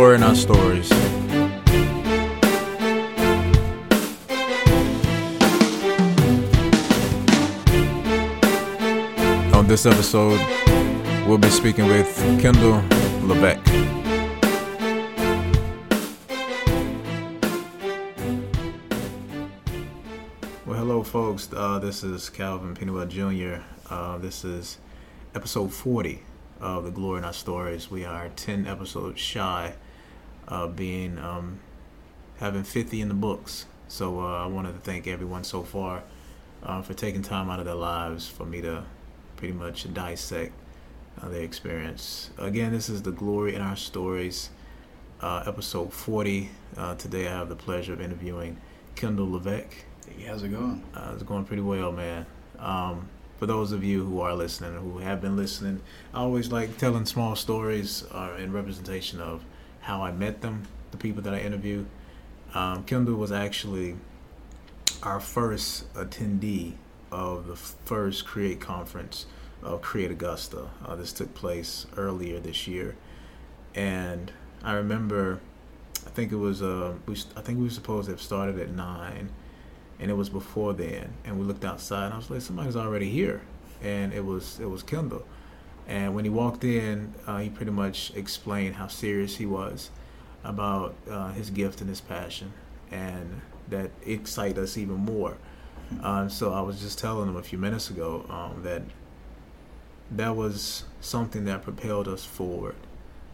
in our stories. On this episode, we'll be speaking with Kendall Levesque. Well, hello, folks. Uh, this is Calvin Pennywell Jr. Uh, this is episode 40 of The Glory in Our Stories. We are 10 episodes shy of being um, having 50 in the books. So uh, I wanted to thank everyone so far uh, for taking time out of their lives for me to pretty much dissect uh, their experience. Again, this is The Glory in Our Stories, uh, episode 40. Uh, today I have the pleasure of interviewing Kendall Levesque. Hey, how's it going? Uh, it's going pretty well, man. Um, for those of you who are listening, who have been listening, I always like telling small stories uh, in representation of how I met them, the people that I interview. Um, Kendall was actually our first attendee of the first Create conference of Create Augusta. Uh, this took place earlier this year, and I remember, I think it was uh, we, I think we were supposed to have started at nine and it was before then. And we looked outside, and I was like, somebody's already here, and it was it was Kendall. And when he walked in, uh, he pretty much explained how serious he was about uh, his gift and his passion, and that excited us even more. Um, so I was just telling him a few minutes ago um, that that was something that propelled us forward.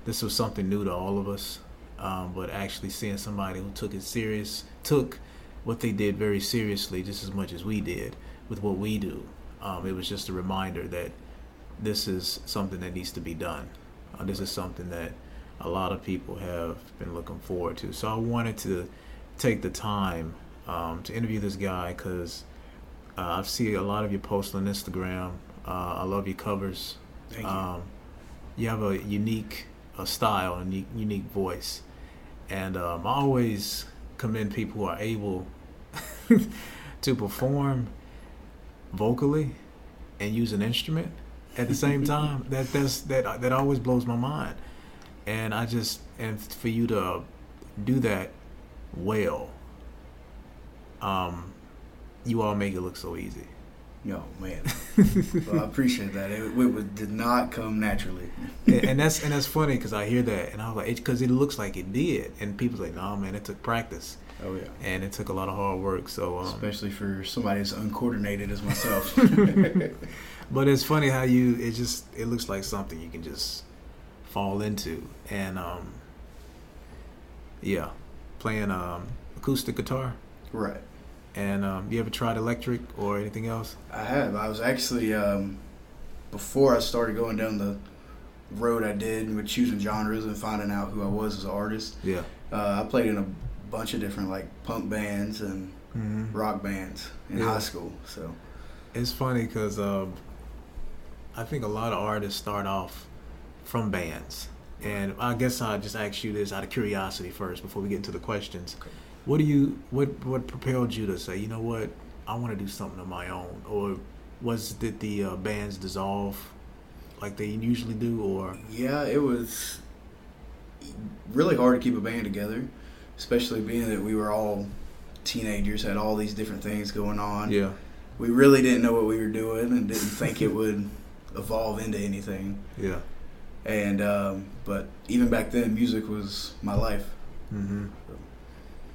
This was something new to all of us, um, but actually seeing somebody who took it serious, took what they did very seriously, just as much as we did with what we do. Um, it was just a reminder that this is something that needs to be done. Uh, this is something that a lot of people have been looking forward to. So I wanted to take the time um, to interview this guy because uh, I've seen a lot of your posts on Instagram. Uh, I love your covers. Thank you. Um, you have a unique a style and unique, unique voice, and um, I always commend people who are able to perform vocally and use an instrument at the same time. that that's that that always blows my mind, and I just and for you to do that well, um, you all make it look so easy. Yo, man. well, I appreciate that. It, it, was- did not come naturally. and, and that's and that's funny because I hear that and I was like, because it, looks like it did, and people's like, no, man, it took practice oh yeah. and it took a lot of hard work. So, um, Especially for somebody as uncoordinated as myself. but it's funny how you it just it looks like something you can just fall into, and um, yeah, playing um acoustic guitar. right. And um, you ever tried electric or anything else? I have. I was actually um, before I started going down the road I did with choosing genres and finding out who I was as an artist. Yeah. Uh, I played in a bunch of different like punk bands and hmm rock bands in Yeah. high school. So It's funny because um, I think a lot of artists start off from bands, and I guess I'll just ask you this out of curiosity first before we get into the questions. Okay. What do you what what propelled you to say, you know what, I want to do something of my own, or was did the uh, bands dissolve like they usually do, or Yeah, it was really hard to keep a band together, especially being that we were all teenagers, had all these different things going on. yeah, We really didn't know what we were doing and didn't think it would evolve into anything. yeah, And um, but even back then, music was my life. hmm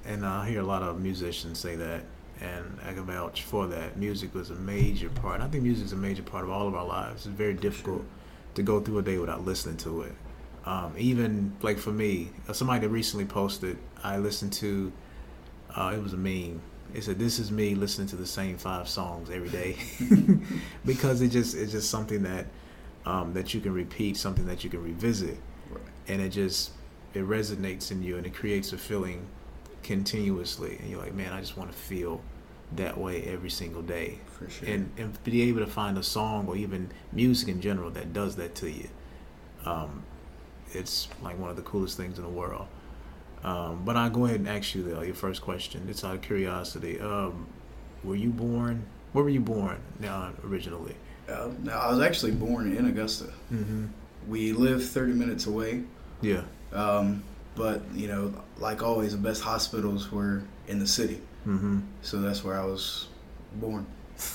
And I hear a lot of musicians say that, and I can vouch for that. Music was a major part. I think music is a major part of all of our lives. It's very difficult to go through a day without listening to it. Um, even like for me, uh, somebody that recently posted, I listened to. Uh, it was a meme. It said, "This is me listening to the same five songs every day," because it just it's just something that um, that you can repeat, something that you can revisit, Right. and it just it resonates in you and it creates a feeling continuously, and you're like, "Man, I just want to feel that way every single day." For sure. and and be able to find a song or even music in general that does that to you um, it's like one of the coolest things in the world um, but i'll go ahead and ask you though your first question it's out of curiosity um, were you born where were you born now originally uh, now, I was actually born in Augusta. mm-hmm. We live 30 minutes away Yeah. Um, but you know, like always, the best hospitals were in the city, Mm-hmm. so that's where I was born.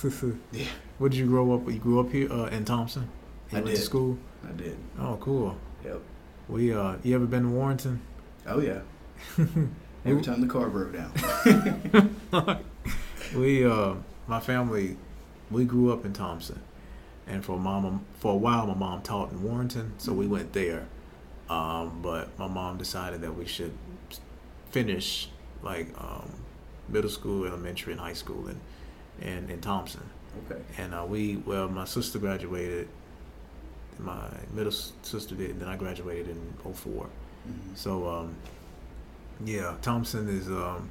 Yeah. Where did you grow up? You grew up here uh, in Thomson. You I went to did. school. I did. Oh, cool. Yep. We uh, you ever been to Warrenton? Oh yeah. Every time the car broke down. we uh, my family, we grew up in Thomson, and for mama for a while, my mom taught in Warrenton, so we went there. Um, but my mom decided that we should finish like um, middle school, elementary, and high school in in, in Thomson. Okay. And uh, we, well, my sister graduated. My middle sister did, and then I graduated in 04. Mhm. So, um, yeah, Thomson is um,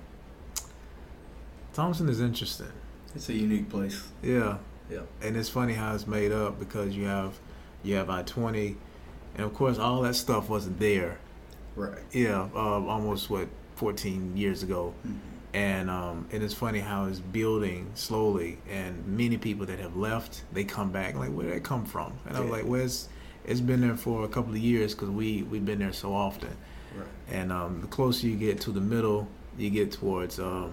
Thomson is interesting. It's a unique place. Yeah, Yeah. and it's funny how it's made up because you have you have I twenty, and of course all that stuff wasn't there. Right. Yeah, uh, almost what 14 years ago Mhm. and um, and it's funny how it's building slowly and many people that have left they come back like where did that come from and i was Yeah. like well it's, it's been there for a couple of years because we we've been there so often Right. and um, the closer you get to the middle you get towards um,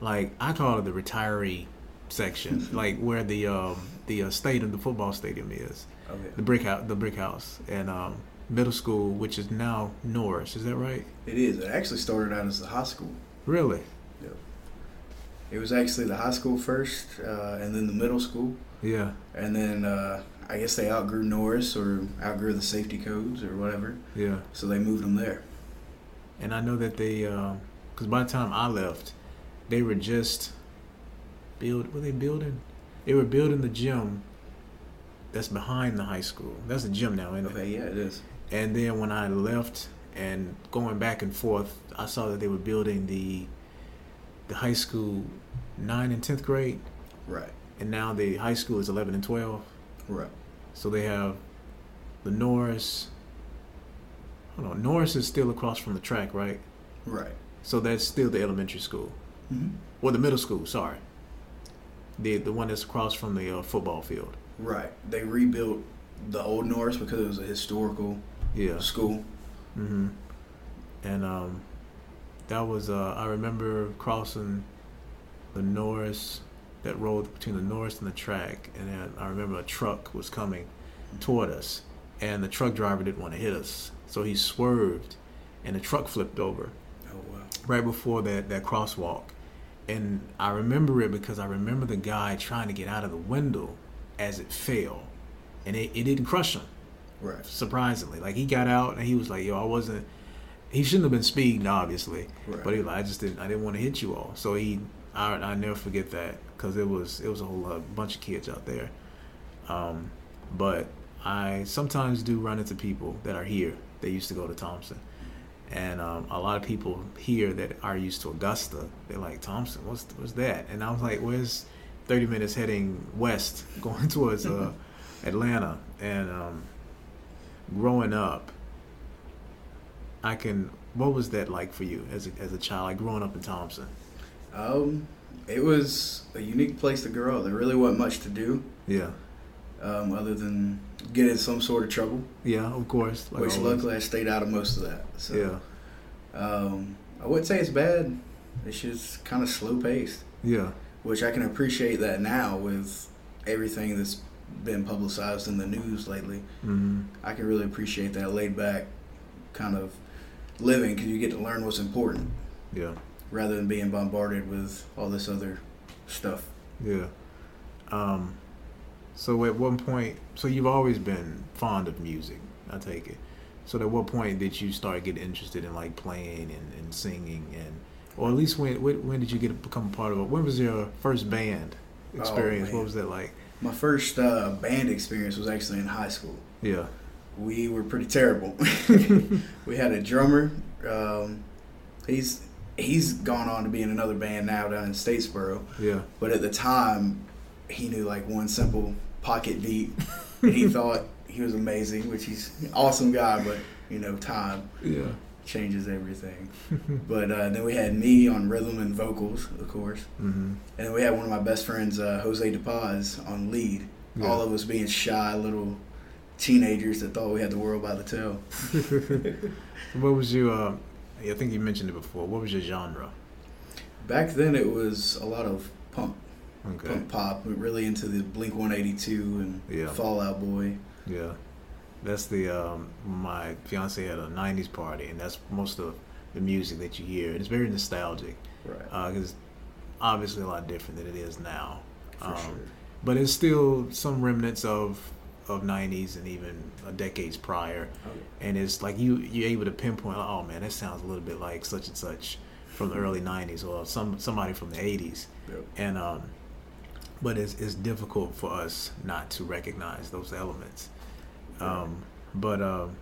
like i call it the retiree section like where the um, the uh, stadium the football stadium is Okay. the brick house the brick house and um, middle school which is now norris is that right It is. It actually started out as the high school. really It was actually the high school first, uh, and then the middle school, yeah and then uh, I guess they outgrew Norris or outgrew the safety codes or whatever, yeah so they moved them there. And I know that they, uh, because by the time I left, they were just build. Were they building? They were building the gym that's behind the high school. That's a gym now, isn't it? Okay, yeah, it is. And then when I left and going back and forth, I saw that they were building the the high school nine and tenth grade, Right. and now the high school is eleven and twelve. Right. So they have the Norris. Hold on, Norris is still across from the track, right? Right. So that's still the elementary school. hmm or the middle school. Sorry, the the one that's across from the uh, football field. Right. They rebuilt the old Norris because it was a historical Yeah. school. Mm-hmm. And um, that was uh, I remember crossing the Norris, that road between the Norris and the track, and then I remember a truck was coming toward us, and the truck driver didn't want to hit us, so he swerved, and the truck flipped over. Oh wow. right before that that crosswalk and i remember it because i remember the guy trying to get out of the window as it fell and it, it didn't crush him Right. surprisingly like he got out and he was like yo i wasn't he shouldn't have been speeding obviously Right. but he like i just didn't i didn't want to hit you all so he i, I never forget that because it was it was a whole uh, bunch of kids out there um, but i sometimes do run into people that are here they used to go to thomson and um, a lot of people here that are used to Augusta, they're like Thomson, what's what's that? And I was like, where's 30 minutes heading west, going towards uh, Atlanta? And um, growing up, I can. What was that like for you as a, as a child, like growing up in Thomson? Um, it was a unique place to grow up. There really wasn't much to do Yeah, um, other than get in some sort of trouble, yeah, of course. Like which always. luckily I stayed out of most of that. So, yeah, Um, I wouldn't say it's bad. It's just kind of slow paced, yeah, which I can appreciate that now with everything that's been publicized in the news lately. hmm I can really appreciate that laid back kind of living because you get to learn what's important yeah, rather than being bombarded with all this other stuff. yeah. Um, so at one point, so you've always been fond of music, I take it. So at what point did you start getting interested in like playing and, and singing and, or at least when, when when did you get become a part of it? When was your first band experience? man. what was that like? My first uh, band experience was actually in high school. Yeah, We were pretty terrible. we had a drummer. Um, he's he's gone on to be in another band now down in Statesboro. yeah, But at the time, he knew like one simple pocket beat, and he thought he was amazing. Which he's an awesome guy, but you know, time yeah. changes everything. But uh, then we had me on rhythm and vocals, of course, hmm and then we had one of my best friends, uh, Jose DePaz, on lead. Yeah. All of us being shy little teenagers that thought we had the world by the tail. what was your? Uh, I think you mentioned it before. What was your genre? Back then, it was a lot of punk, Okay. punk pop. We were really into the Blink One Eighty Two and Yeah. Fall Out Boy. Yeah, that's the um, my fiance had a '90s party, and that's most of the music that you hear. It's very nostalgic Right. because obviously a lot different than it is now. For Um, sure. But it's still some remnants of of '90s and even decades prior, and it's like you you're able to pinpoint. Oh man, that sounds a little bit like such and such from the early '90s, or some somebody from the '80s. Yep. and um, but it's it's difficult for us not to recognize those elements. Um, but um,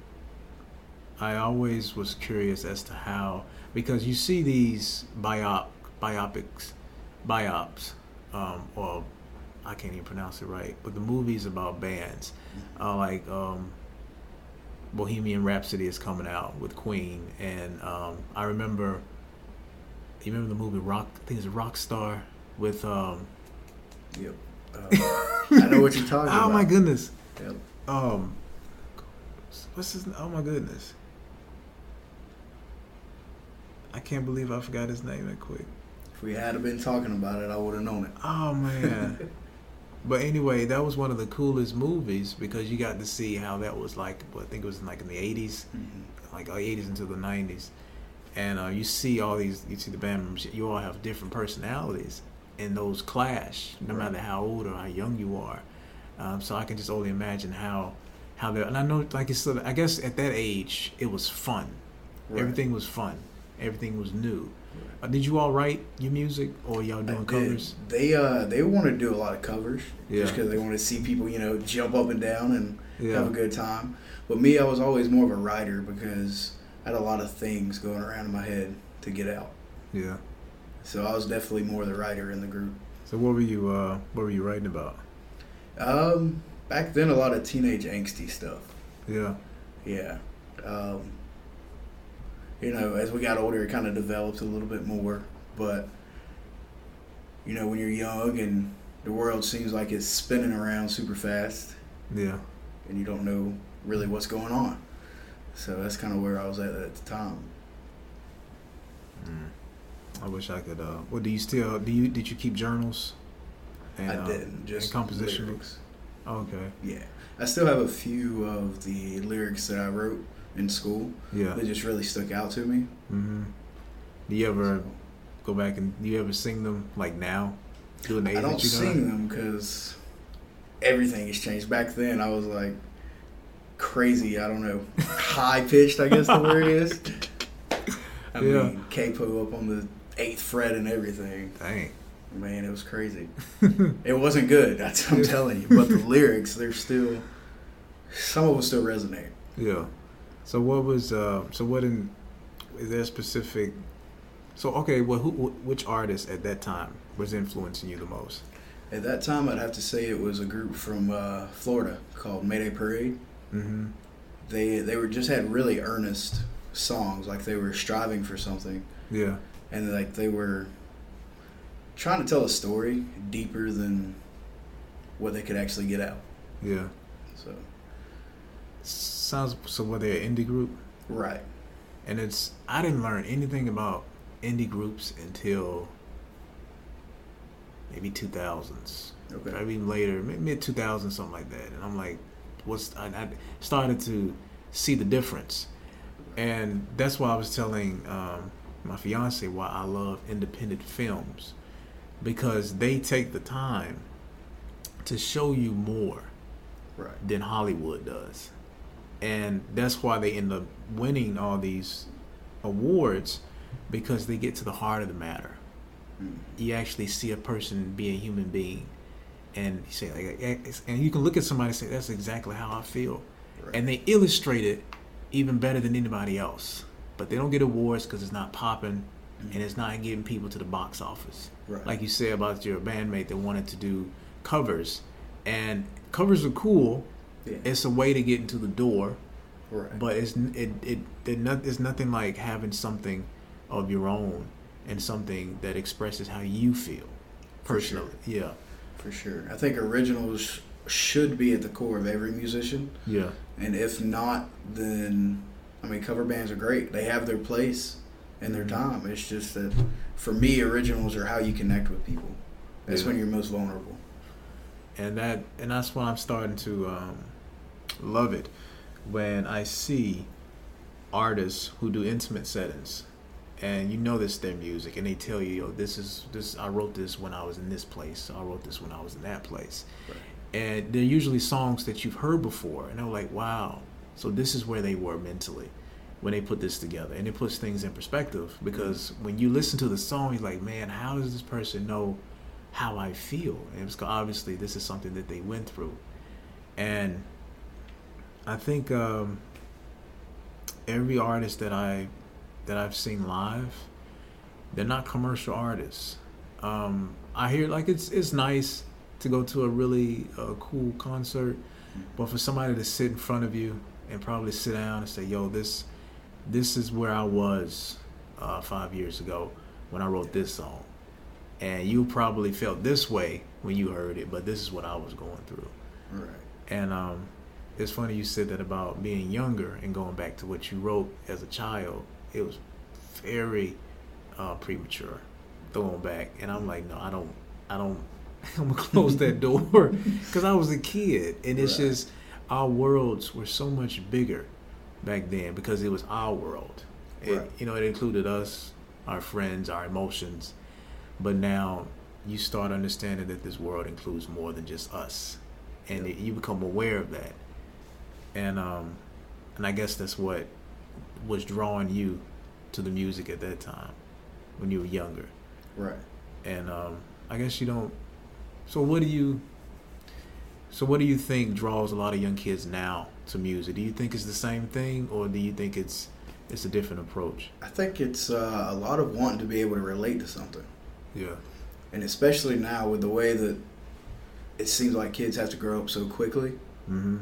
I always was curious as to how because you see these biop biopics, biops, um, or I can't even pronounce it right, but the movies about bands, uh, like um, Bohemian Rhapsody is coming out with Queen, and um, I remember. You remember the movie Rock? I think it's Rockstar with um, Yep. Uh, I know what you're talking about. oh my goodness. Yep. Um, what's his? Oh my goodness. I can't believe I forgot his name that quick. If we had been talking about it, I would have known it. Oh man. but anyway, that was one of the coolest movies because you got to see how that was like. I think it was like in the '80s, Mhm. like uh, '80s into the '90s, and uh, you see all these. You see the band members. You all have different personalities, and those clash no Right. matter how old or how young you are. Um, so I can just only imagine how how they. And I know, like it's. I guess at that age, it was fun. Right. Everything was fun. Everything was new. Uh, did you all write your music or y'all doing covers? They uh they wanted to do a lot of covers Yeah. just because they wanted to see people you know jump up and down and Yeah. have a good time. But me, I was always more of a writer because I had a lot of things going around in my head to get out. Yeah. So I was definitely more the writer in the group. So what were you uh what were you writing about? Um, back then, a lot of teenage angsty stuff. Yeah. Yeah. Um, you know, as we got older, it kind of developed a little bit more. But, you know, when you're young and the world seems like it's spinning around super fast Yeah. and you don't know really what's going on. So that's kind of where I was at at the time. Mm. I wish I could uh what do you still do you did you keep journals? And, I uh, didn't. Just and composition lyrics. Okay. Yeah. I still have a few of the lyrics that I wrote in school Yeah. that just really stuck out to me. Mhm. Do you ever So, go back and do you ever sing them like now? Doing the age I don't sing them because everything has changed. Back then, I was like crazy. I don't know, high pitched. I guess the word is. I Yeah. mean, capo up on the eighth fret and everything. Dang. Man, it was crazy. It wasn't good. That's what I'm telling you. But the lyrics, they're still. Some of them still resonate. Yeah. So what was uh so what in is there a specific so okay, well who which artist at that time was influencing you the most? At that time, I'd have to say it was a group from uh, Florida called Mayday Parade. Mm-hmm. They they were just had really earnest songs, like they were striving for something. Yeah. and like they were trying to tell a story deeper than what they could actually get out. Yeah. So Sounds so were they an indie group? right, And it's I didn't learn anything about indie groups until maybe 2000s. okay, Maybe later, mid 2000s, something like that. And I'm like, what's I, I started to see the difference, and that's why I was telling um, my fiance why I love independent films because they take the time to show you more right, than Hollywood does. And that's why they end up winning all these awards because they get to the heart of the matter. Mm. You actually see a person be a human being and you say like and you can look at somebody and say that's exactly how I feel. right. And they illustrate it even better than anybody else. But they don't get awards because it's not popping and it's not getting people to the box office right, like you say about your bandmate that wanted to do covers and covers are cool yeah, it's a way to get into the door right, but it's it it, it not, it's nothing like having something of your own and something that expresses how you feel For sure. personally yeah for sure. I think originals should be at the core of every musician. Yeah. And if not, then I mean, cover bands are great. They have their place and their time. It's just that for me, originals are how you connect with people. That's Yeah. when you're most vulnerable. and that and that's why I'm starting to um, love it when I see artists who do intimate settings and you know this their music and they tell you yo this is this I wrote this when I was in this place. I wrote this when I was in that place. And they're usually songs that you've heard before. And they're like wow. So this is where they were mentally when they put this together. And it puts things in perspective because mm-hmm. when you listen to the song you're like man how does this person know how I feel? And it's obviously this is something that they went through. And I think um, every artist that I that I've seen live they're not commercial artists um, I hear like it's it's nice to go to a really uh, cool concert but for somebody to sit in front of you and probably sit down and say, "Yo, this, this is where I was uh, five years ago when I wrote this song," and you probably felt this way when you heard it, but this is what I was going through. Right. And um, it's funny you said that about being younger and going back to what you wrote as a child. It was very uh, premature, throwing back, and I'm like, no, I don't, I don't. I'm gonna close that door because I was a kid, and it's Right. just our worlds were so much bigger back then because it was our world. It, Right. You know, it included us, our friends, our emotions, but now you start understanding that this world includes more than just us, and it, you become aware of that, and um, and I guess that's what was drawing you to the music at that time when you were younger Right. and um, I guess you don't. So what do you? So what do you think draws a lot of young kids now to music? Do you think it's the same thing, or do you think it's it's a different approach? I think it's uh, a lot of wanting to be able to relate to something. Yeah. And especially now with the way that it seems like kids have to grow up so quickly Mm-hmm.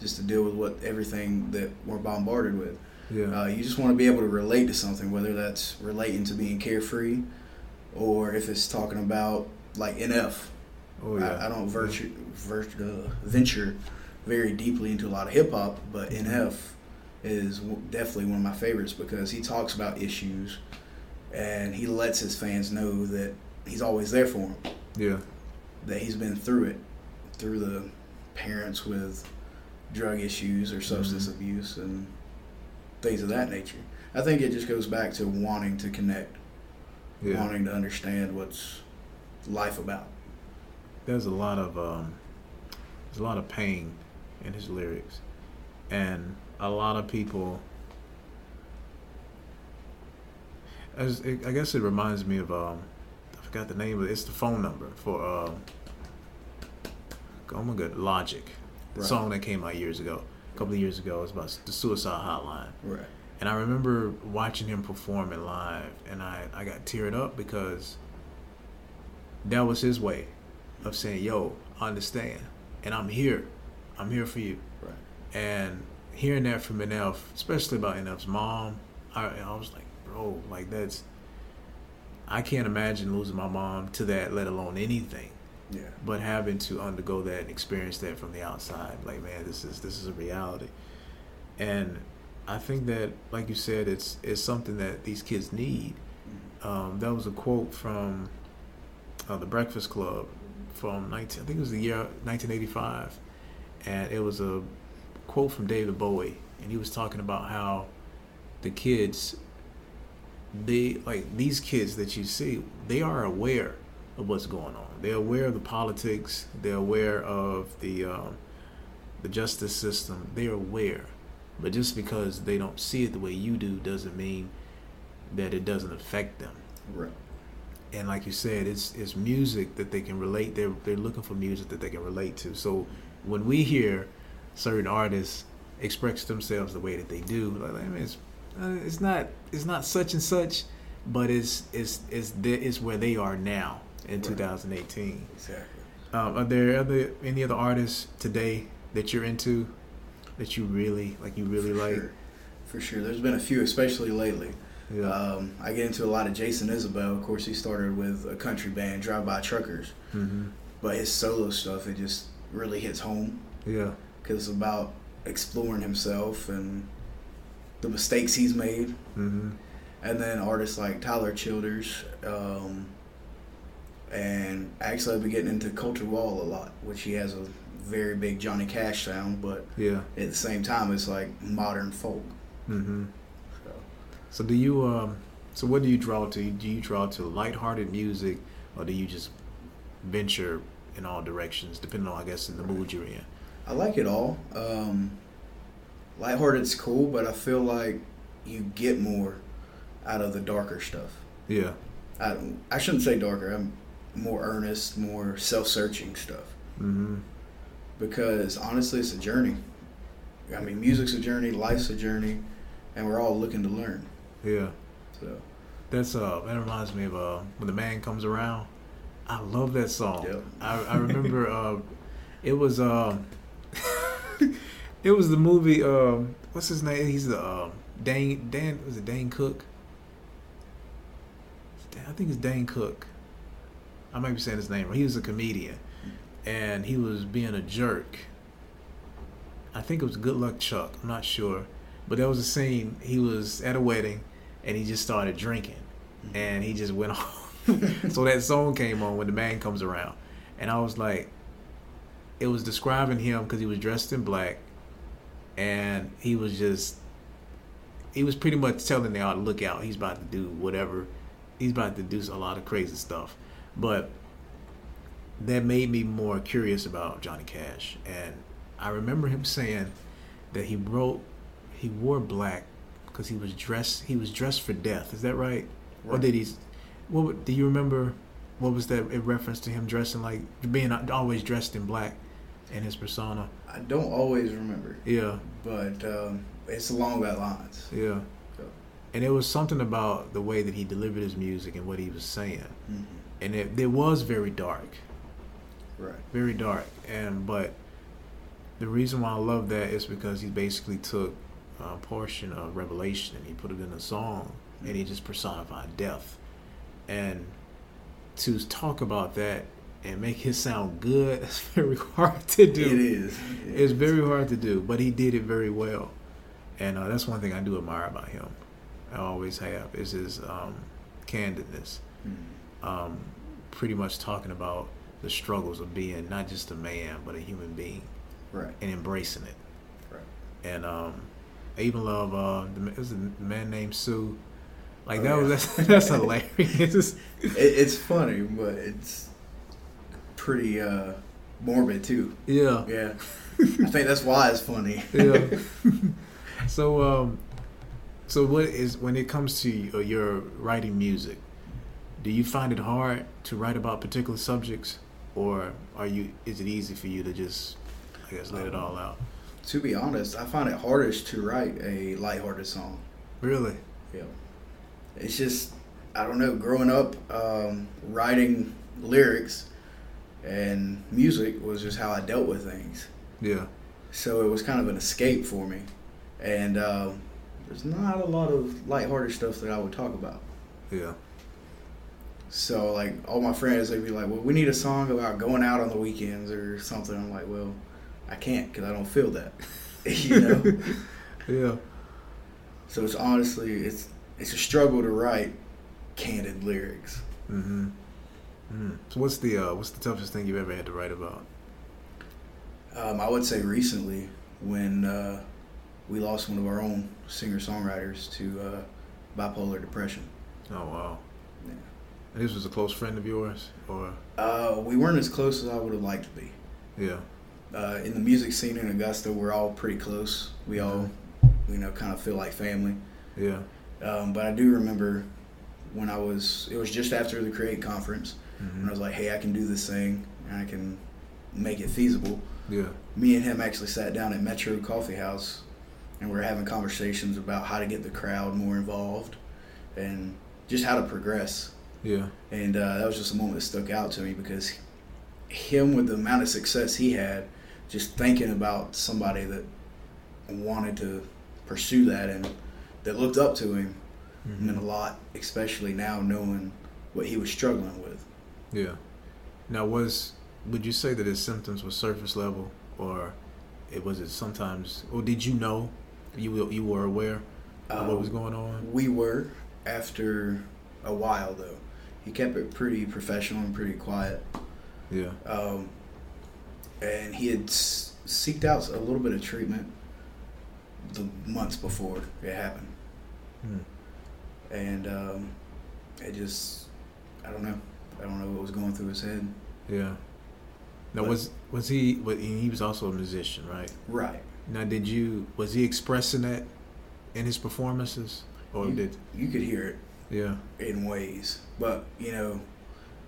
Just to deal with what everything that we're bombarded with. Yeah. Uh, you just want to be able to relate to something, whether that's relating to being carefree or if it's talking about like NF. oh yeah. I, I don't virtue, virt, uh, venture very deeply into a lot of hip hop, but NF is definitely one of my favorites because he talks about issues and he lets his fans know that he's always there for them, Yeah. that he's been through it, through the parents with drug issues or substance Mhm. abuse and things of that nature. I think it just goes back to wanting to connect, Yeah. wanting to understand what's life about. There's a lot of um, there's a lot of pain in his lyrics, and a lot of people. As it, I guess it reminds me of um, I forgot the name of it. It's the phone number for um, oh my god, Logic, Right. song that came out years ago, a couple of years ago. It's about the suicide hotline. Right. And I remember watching him perform it live, and I, I got teared up because that was his way of saying, "Yo, I understand, and I'm here, I'm here for you." Right. And hearing that from NF, especially about NF's mom, I, I was like, "Bro, like that's." I can't imagine losing my mom to that, let alone anything. Yeah. But having to undergo that and experience that from the outside, like man, this is this is a reality. And I think that, like you said, it's it's something that these kids need. Um, that was a quote from uh, the Breakfast Club from 19, I think it was the year 1985, and it was a quote from David Bowie, and he was talking about how the kids, they like these kids that you see, they are aware of what's going on. They're aware of the politics. They're aware of the um, the justice system. They're aware, but just because they don't see it the way you do doesn't mean that it doesn't affect them. Right. And like you said, it's it's music that they can relate. They're they're looking for music that they can relate to. So when we hear certain artists express themselves the way that they do, like I mean, it's uh, it's not it's not such and such, but it's it's it's the, it's where they are now in Right. 2018. Exactly. Um, are there other any other artists today that you're into that you really like? You really For like? Sure. For sure. There's been a few, especially lately. Yeah. Um, I get into a lot of Jason Isbell. Of course, he started with a country band, Drive By Truckers. mm-hmm. But his solo stuff, it just really hits home Yeah. because it's about exploring himself and the mistakes he's made. Mm-hmm. And then artists like Tyler Childers, um, and actually I've been getting into Colter Wall a lot, which he has a very big Johnny Cash sound, but Yeah. at the same time it's like modern folk. Mm-hmm. So. So do you um so what do you draw to? Do you draw to lighthearted music or do you just venture in all directions depending on I guess in the mood you're in? I like it all. Um, lighthearted's cool, but I feel like you get more out of the darker stuff. Yeah. I, I shouldn't say darker. I'm more earnest, more self-searching stuff. Mm-hmm. Because honestly, it's a journey. I mean, music's a journey, life's a journey, and we're all looking to learn. Yeah. So, That's uh that reminds me of uh when the man comes around. I love that song. Yep. I I remember uh it was uh it was the movie um what's his name? He's the uh, Dane Dan was it Dane Cook? I think it's Dane Cook. I might be saying his name. He was a comedian, and he was being a jerk. I think it was Good Luck Chuck. I'm not sure, but there was a scene. He was at a wedding, and he just started drinking, mm-hmm. and he just went off. so that song came on when the man comes around, and I was like, it was describing him because he was dressed in black, and he was just, he was pretty much telling ought to look out. He's about to do whatever, he's about to do a lot of crazy stuff, but that made me more curious about Johnny Cash, and I remember him saying that he wrote, he wore black because he was dressed, he was dressed for death. Is that right? Or did he? What do you remember? What was that in reference to him dressing like being always dressed in black in his persona? I don't always remember, Yeah, but um, it's along that lines. yeah. So, And it was something about the way that he delivered his music and what he was saying, mhm. And it, it was very dark, Right. very dark. And but the reason why I love that is because he basically took a portion of Revelation and he put it in a song, and he just personified death. And to talk about that and make his sound good, it's very hard to do. It is. It It's is. very hard to do, but he did it very well, and uh, that's one thing I do admire about him. I always have is his um, candidness, Mhm. Um, pretty much talking about the struggles of being not just a man but a human being Right. and embracing it. Right. And um, I even love uh, the, it was a man named Sue. Like Oh, that yeah. was that's, that's hilarious. It, it's funny, but it's pretty uh, morbid too. yeah. Yeah. I think that's why it's funny. yeah. so, um, so what is when it comes to your, your writing music? Do you find it hard to write about particular subjects, or are you? Is it easy for you to just, I guess, let it all out? to be honest, I find it hardest to write a lighthearted song. Really? Yeah. It's just I don't know. Growing up, um, writing lyrics and music was just how I dealt with things. Yeah. So it was kind of an escape for me. And um, there's not a lot of lighthearted stuff that I would talk about. Yeah. So like all my friends, they'd be like, "Well, we need a song about going out on the weekends or something." I'm like, "Well, I can't because I don't feel that." you know. Yeah. so it's honestly it's it's a struggle to write candid lyrics. Mm-hmm. Mm. So what's the uh, what's the toughest thing you've ever had to write about? Um, I would say recently when uh, we lost one of our own singer songwriters to uh, bipolar depression. Oh wow. And this was a close friend of yours, or Uh, we weren't as close as I would have liked to be. yeah. Uh, in the music scene in Augusta, we're all pretty close. We all, you know, kind of feel like family. Yeah. Um, but I do remember when I was, it was just after the Create conference, Mm-hmm. and I was like, hey, I can do this thing, and I can make it feasible. Yeah. Me and him actually sat down at Metro Coffee House, and we were having conversations about how to get the crowd more involved, and just how to progress. Yeah. And uh, that was just a moment that stuck out to me because him, with the amount of success he had, just thinking about somebody that wanted to pursue that and that looked up to him Mm-hmm. meant a lot, especially now knowing what he was struggling with. Yeah. Now was would you say that his symptoms were surface level, or it was it sometimes, or did you know, you you were aware of what was Um, going on? We were after a while though. He kept it pretty professional and pretty quiet. Yeah. Um, and he had s- seeked out a little bit of treatment the months before it happened. Hmm. And um, it just, I don't know. I don't know what was going through his head. Yeah. Now But- was was he? He was also a musician, right? Right. Now, did you was he expressing that in his performances, or You- did You could hear it yeah? in ways, but you know,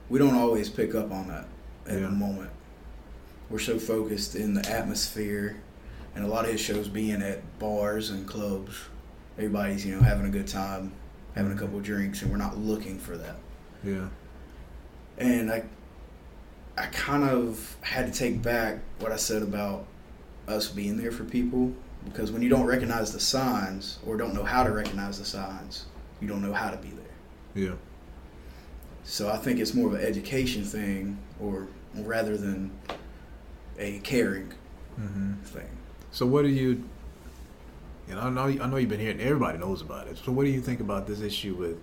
we don't always pick up on that at Yeah. the moment. We're so focused in the atmosphere, and a lot of his shows being at bars and clubs. Everybody's you know having a good time, having a couple drinks, and we're not looking for that. Yeah. And I, I kind of had to take back what I said about us being there for people because when you don't recognize the signs or don't know how to recognize the signs, you don't know how to be there. Yeah. So I think it's more of an education thing, or rather than a caring hmm thing. So what do you? And I know I know you've been hearing. Everybody knows about it. So what do you think about this issue with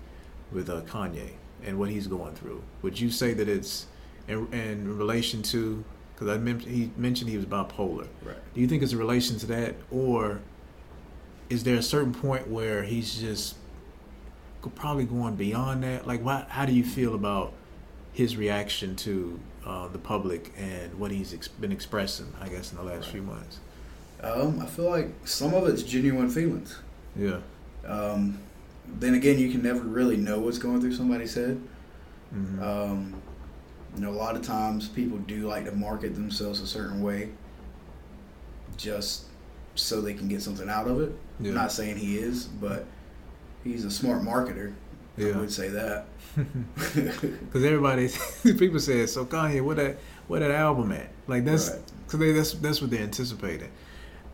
with uh, Kanye and what he's going through? Would you say that it's in, in relation to? Because I mem- he mentioned he was bipolar. Right. Do you think it's a relation to that, or is there a certain point where he's just probably going beyond that? Like, why, how do you feel about his reaction to uh, the public and what he's ex- been expressing? I guess in the last Right. few months. Um, I feel like some of it's genuine feelings. Yeah. Um, then again, you can never really know what's going through somebody's head. hmm Um, you know, a lot of times people do like to market themselves a certain way just so they can get something out of it. yeah. I'm not saying he is, but he's a smart marketer. Yeah. I would say that. Because everybody, people say, so Kanye, what that, what that album at? Like that's, because they that's that's what they're anticipating.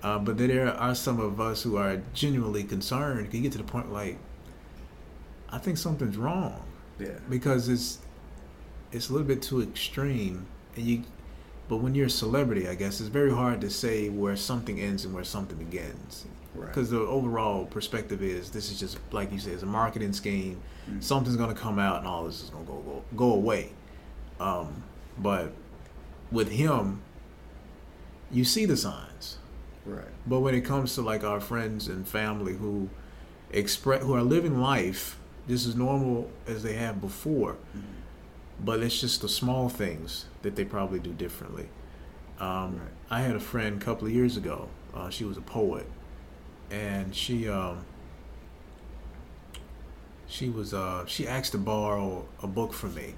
Uh, but then there are some of us who are genuinely concerned. You get to the point like, I think something's wrong yeah. because it's it's a little bit too extreme, and you. But when you're a celebrity, I guess it's very hard to say where something ends and where something begins. Right. Because the overall perspective is this is just like you said, it's a marketing scheme. Mm. Something's gonna come out, and all this is gonna go go, go away. Um, but with him, you see the signs. Right. But when it comes to like our friends and family who express who are living life just as normal as they have before, Mhm. But it's just the small things that they probably do differently. Um, Right. I had a friend a couple of years ago. Uh, she was a poet, and she um, she was uh, she asked to borrow a book from me,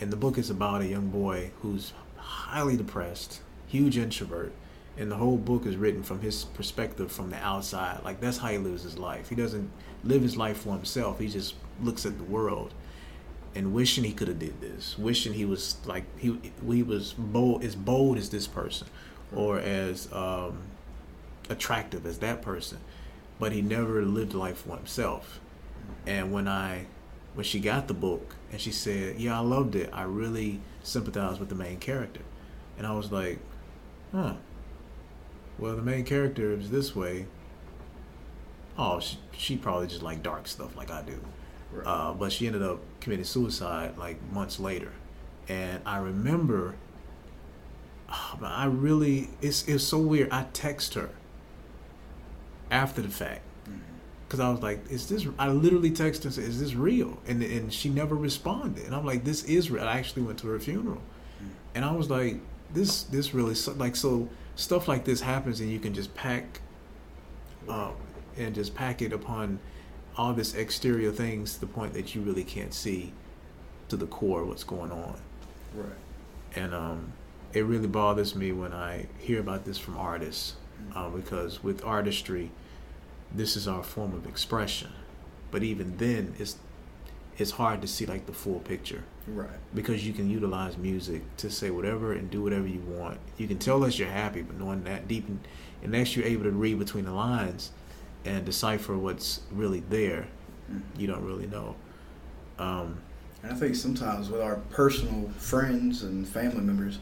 and the book is about a young boy who's highly depressed, huge introvert, and the whole book is written from his perspective from the outside. Like that's how he lives his life. He doesn't live his life for himself. He just looks at the world and wishing he could have did this, wishing he was like he he was bold as bold as this person, or as um, attractive as that person, but he never lived life for himself. And when I when she got the book and she said, "Yeah, I loved it. I really sympathized with the main character," and I was like, "Huh." Well, the main character is this way. Oh, she, she probably just like dark stuff like I do. Right. Uh, but she ended up committing suicide like months later, and I remember. Oh, I really it's it's so weird. I text her after the fact because I was like, "Is this?" I literally texted and said, "Is this real?" And and she never responded. And I'm like, "This is real." I actually went to her funeral, Mm. and I was like, "This this really su- like so stuff like this happens, and you can just pack, um, and just pack it upon all this exterior things to the point that you really can't see to the core what's going on." Right. and um, it really bothers me when I hear about this from artists, uh, because with artistry, this is our form of expression. But even then, it's it's hard to see like the full picture Right. because you can utilize music to say whatever and do whatever you want. You can tell us you're happy, but knowing that deep, and unless you're able to read between the lines and decipher what's really there, you don't really know. Um, And I think sometimes with our personal friends and family members,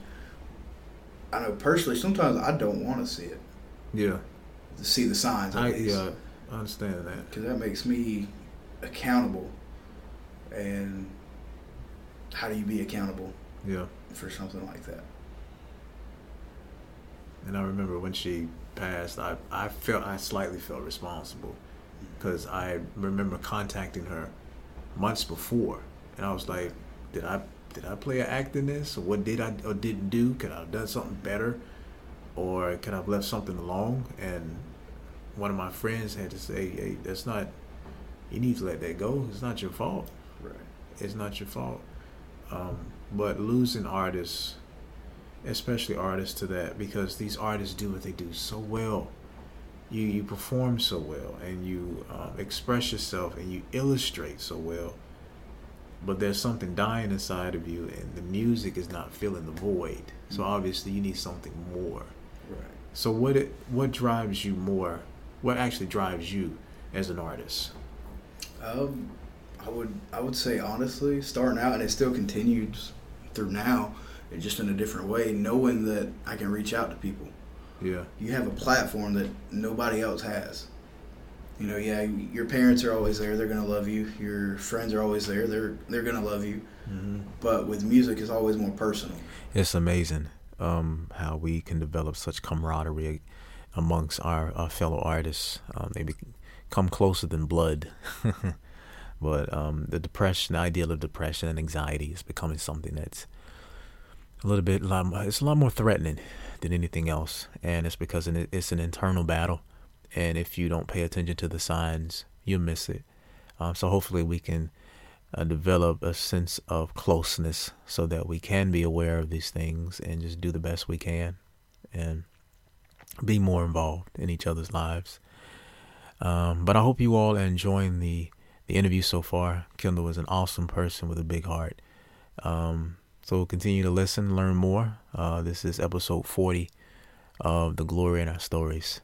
I know personally, sometimes I don't want to see it, Yeah, to see the signs. I At yeah, I understand that. because that makes me accountable. And how do you be accountable Yeah, for something like that? and I remember when she passed, I I felt I slightly felt responsible because I remember contacting her months before, and I was like, did I did I play an act in this, or what did I or didn't do? Could I have done something better, or could I have left something alone? And one of my friends had to say, hey, that's not. You need to let that go. It's not your fault. Right. it's not your fault. Um, but losing artists, especially artists to that, because these artists do what they do so well. You you perform so well, and you um, express yourself, and you illustrate so well. But there's something dying inside of you, and the music is not filling the void. So Mhm. obviously, you need something more. Right. So what it what drives you more? What actually drives you as an artist? Um, I would I would say honestly, starting out and it still continues through now, just in a different way, knowing that I can reach out to people. Yeah, You have a platform that nobody else has. You know, yeah, your parents are always there; they're gonna love you. Your friends are always there; they're they're gonna love you. mm-hmm. But with music, it's always more personal. It's amazing um, how we can develop such camaraderie amongst our, our fellow artists. Um, they become closer than blood. but um, the depression, the ideal of depression and anxiety is becoming something that's a little bit, lot it's a lot more threatening than anything else. And it's because it's an internal battle. And if you don't pay attention to the signs, you'll miss it. Um, so hopefully we can uh, develop a sense of closeness so that we can be aware of these things and just do the best we can and be more involved in each other's lives. Um, but I hope you all are enjoying the, the interview so far. Kendall is an awesome person with a big heart. Um, so continue to listen, learn more. Uh, this is episode 40 of The Glory in Our Stories,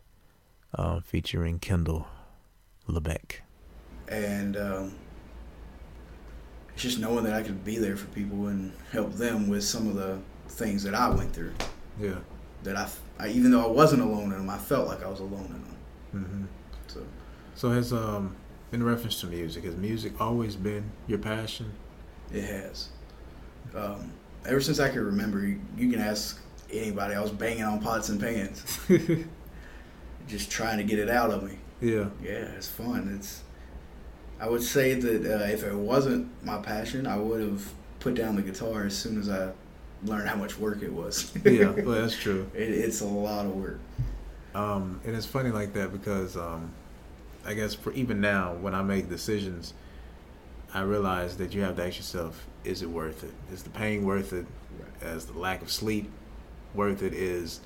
uh, featuring Kendall Lebeck. and um, it's just knowing that I could be there for people and help them with some of the things that I went through. Yeah. That I, I even though I wasn't alone in them, I felt like I was alone in them. Mm-hmm. So So has um in reference to music, has music always been your passion? it has. Um, ever since I can remember, you, you can ask anybody. I was banging on pots and pans, just trying to get it out of me. yeah. Yeah, it's fun. It's. I would say that uh, if it wasn't my passion, I would have put down the guitar as soon as I learned how much work it was. Yeah, well that's true. it, it's a lot of work. Um and it's funny like that because um I guess for even now when I make decisions I realize that you have to ask yourself, is it worth it? Is the pain worth it? As the lack of sleep worth it? Is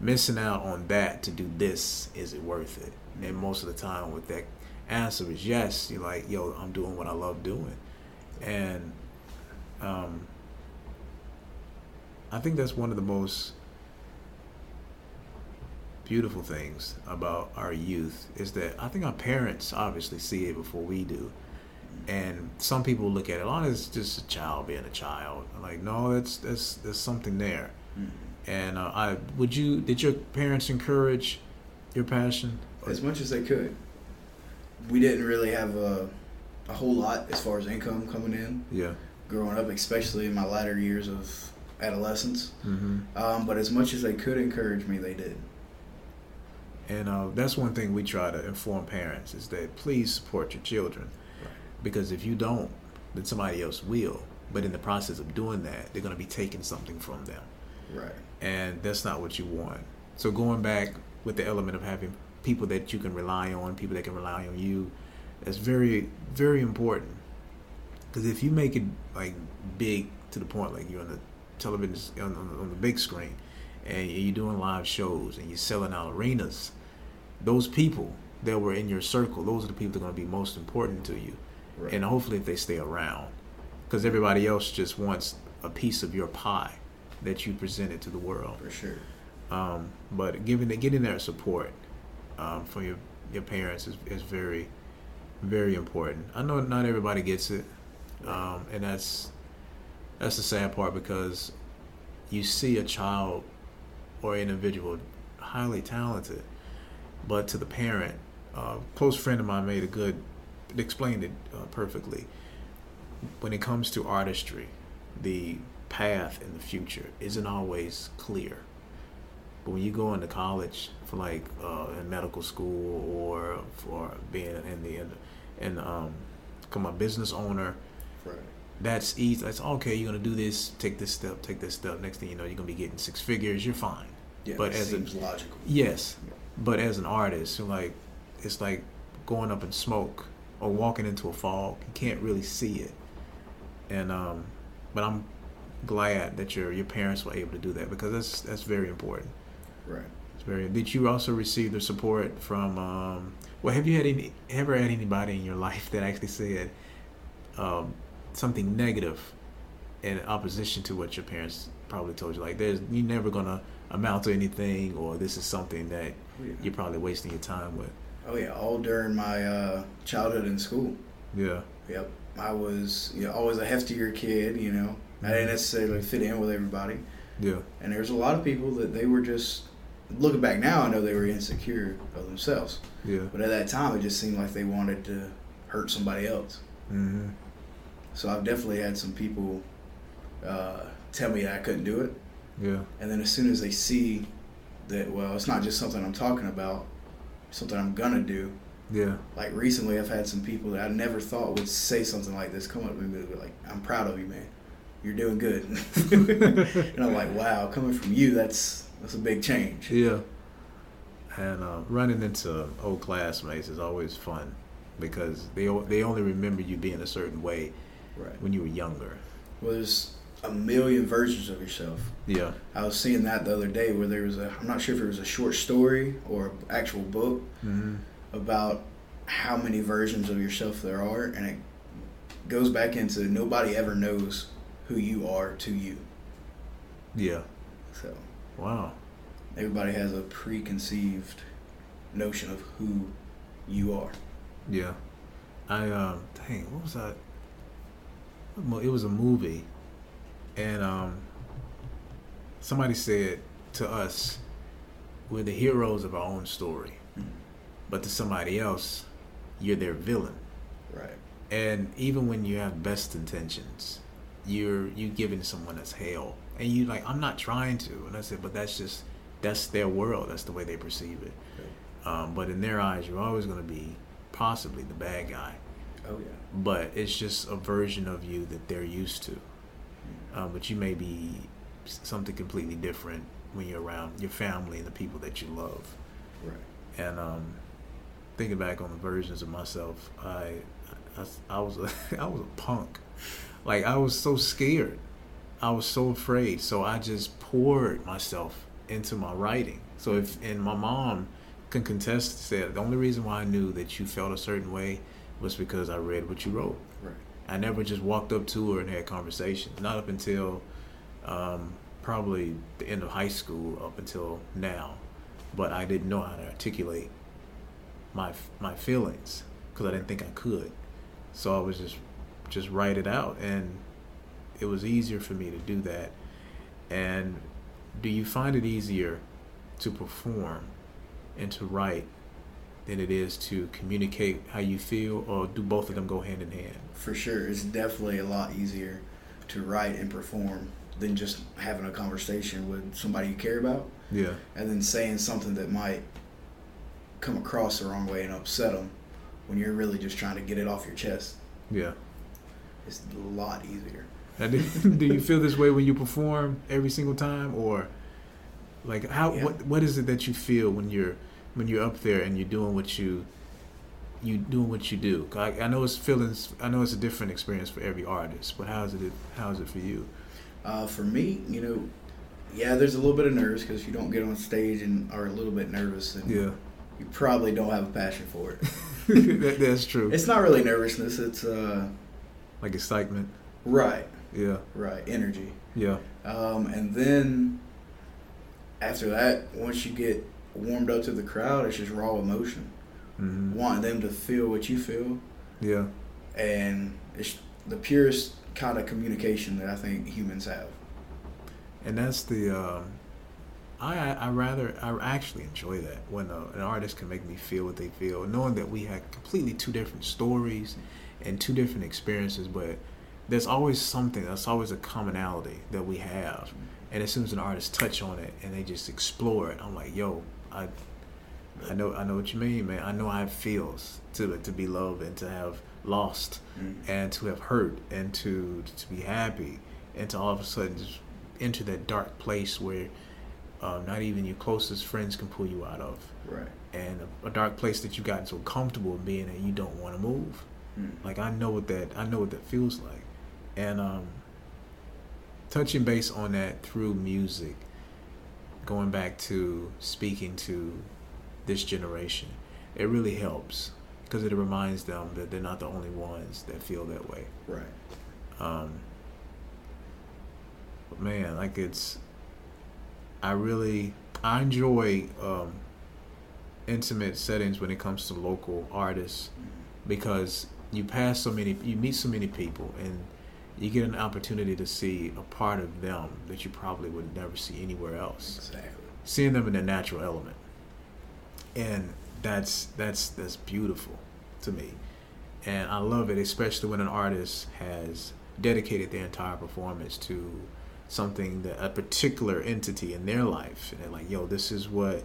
missing out on that to do this, is it worth it? And most of the time with that answer is yes, you're like, yo, I'm doing what I love doing. And um I think that's one of the most beautiful things about our youth is that I think our parents obviously see it before we do. And some people look at it, oh, it's just a child being a child. I'm like, no, that's that's there's something there. Mhm. And uh, I would you did your parents encourage your passion? As much as they could. We didn't really have a, a whole lot as far as income coming in Yeah. growing up, especially in my latter years of adolescence. Mm-hmm. Um, but as much as they could encourage me, they did. And uh, that's one thing we try to inform parents is that please support your children. Because if you don't, then somebody else will. But in the process of doing that, they're going to be taking something from them. Right. And that's not what you want. So going back with the element of having people that you can rely on, people that can rely on you, that's very, very important. Because if you make it like big to the point, like you're on the television, on, on, on the big screen, and you're doing live shows and you're selling out arenas, those people that were in your circle, those are the people that are going to be most important to you. Right. And hopefully, if they stay around, because everybody else just wants a piece of your pie that you presented to the world. For sure. Um, but giving getting that support um, from your your parents is, is very very important. I know not everybody gets it, um, and that's that's the sad part because you see a child or individual, highly talented, but to the parent, uh, close friend of mine made a good, explained it uh, perfectly. When it comes to artistry, the path in the future isn't always clear. But when you go into college for like uh, in medical school or for being in the in, um, become a business owner, Right. that's easy. That's okay. You're gonna do this. Take this step. Take this step. Next thing you know, you're gonna be getting six figures. You're fine. Yeah, But as a- seems logical. Yes, but as an artist, like it's like going up in smoke or walking into a fog. You can't really see it. And um, but I'm glad that your your parents were able to do that because that's that's very important. Right. It's very. Did you also receive the support from? Um, well, have you had any ever had anybody in your life that actually said um, something negative in opposition to what your parents probably told you? Like, there's you're never gonna amount to anything, or this is something that Oh, yeah. you're probably wasting your time with. Oh yeah, all during my uh, childhood in school. Yeah. Yep. I was you know, always a heftier kid, you know. I didn't necessarily fit in with everybody. Yeah. And there's a lot of people that they were just looking back now, I know they were insecure of themselves. Yeah. But at that time it just seemed like they wanted to hurt somebody else. hmm So I've definitely had some people uh, tell me that I couldn't do it. Yeah. And then as soon as they see that, well, it's not just something I'm talking about, something I'm gonna do. Yeah. Like recently, I've had some people that I never thought would say something like this come up to me, and be like, "I'm proud of you, man. You're doing good." and I'm like, "Wow, coming from you, that's that's a big change." Yeah. And uh, running into old classmates is always fun because they they only remember you being a certain way Right. when you were younger. Well, there's a million versions of yourself. Yeah. I was seeing that the other day where there was a I'm not sure if it was a short story or actual book hmm about how many versions of yourself there are, and it goes back into nobody ever knows who you are to you. Yeah. So Wow. everybody has a preconceived notion of who you are. Yeah. I um dang, what was that? It was a movie, and um somebody said to us, "We're the heroes of our own story," but to somebody else, you're their villain. Right. And even when you have best intentions, you're you giving someone that's hell, and you like, I'm not trying to, and I said, but that's just that's their world. That's the way they perceive it. Um, but in their eyes, you're always going to be possibly the bad guy. Oh yeah. But it's just a version of you that they're used to. Um, but you may be something completely different when you're around your family and the people that you love. Right. And um, thinking back on the versions of myself, I, I, I was a, I was a punk. Like I was so scared. I was so afraid. So I just poured myself into my writing. So if and my mom can contest said the only reason why I knew that you felt a certain way was because I read what you wrote. I never just walked up to her and had conversations. Not up until um, probably the end of high school, up until now. But I didn't know how to articulate my my feelings because I didn't think I could. So I was just just write it out, and it was easier for me to do that. And do you find it easier to perform and to write than it is to communicate how you feel, or do both of them go hand in hand? For sure, it's definitely a lot easier to write and perform than just having a conversation with somebody you care about Yeah. and then saying something that might come across the wrong way and upset them when you're really just trying to get it off your chest. Yeah. It's a lot easier. Do you feel this way when you perform every single time, or like how Yeah. what what is it that you feel when you're when you're up there and you're doing what you you doing what you do. I, I know it's feelings. I know it's a different experience for every artist, but how is it how is it for you? Uh, for me, you know, yeah, there's a little bit of nerves because you don't get on stage and are a little bit nervous, and Yeah, you probably don't have a passion for it. that, that's true. It's not really nervousness. It's uh, like excitement. right, Yeah, right, energy. yeah, Um, and then after that, once you get warmed up to the crowd, it's just raw emotion. hmm Wanting them to feel what you feel, yeah, and it's the purest kind of communication that I think humans have. and that's the. Um, I I rather I actually enjoy that when uh, an artist can make me feel what they feel, knowing that we had completely two different stories and two different experiences, but there's always something. There's always a commonality that we have, and as soon as an artist touch on it and they just explore it, I'm like, yo, I I know I know what you mean, man. I know how it feels to to be loved and to have lost Mm. and to have hurt and to to be happy and to all of a sudden just enter that dark place where uh, not even your closest friends can pull you out of Right. and a, a dark place that you've gotten so comfortable in being that you don't want to move Mm. like i know what that i know what that feels like and um touching base on that through music going back to speaking to this generation it really helps because it reminds them that they're not the only ones that feel that way Right. um, but man, like it's, I really, I enjoy um, intimate settings when it comes to local artists because you pass so many, you meet so many people, and you get an opportunity to see a part of them that you probably would never see anywhere else. Exactly. Seeing them in their natural element, and that's that's that's beautiful to me, and I love it, especially when an artist has dedicated their entire performance to something that a particular entity in their life, and they're like, "Yo, this is what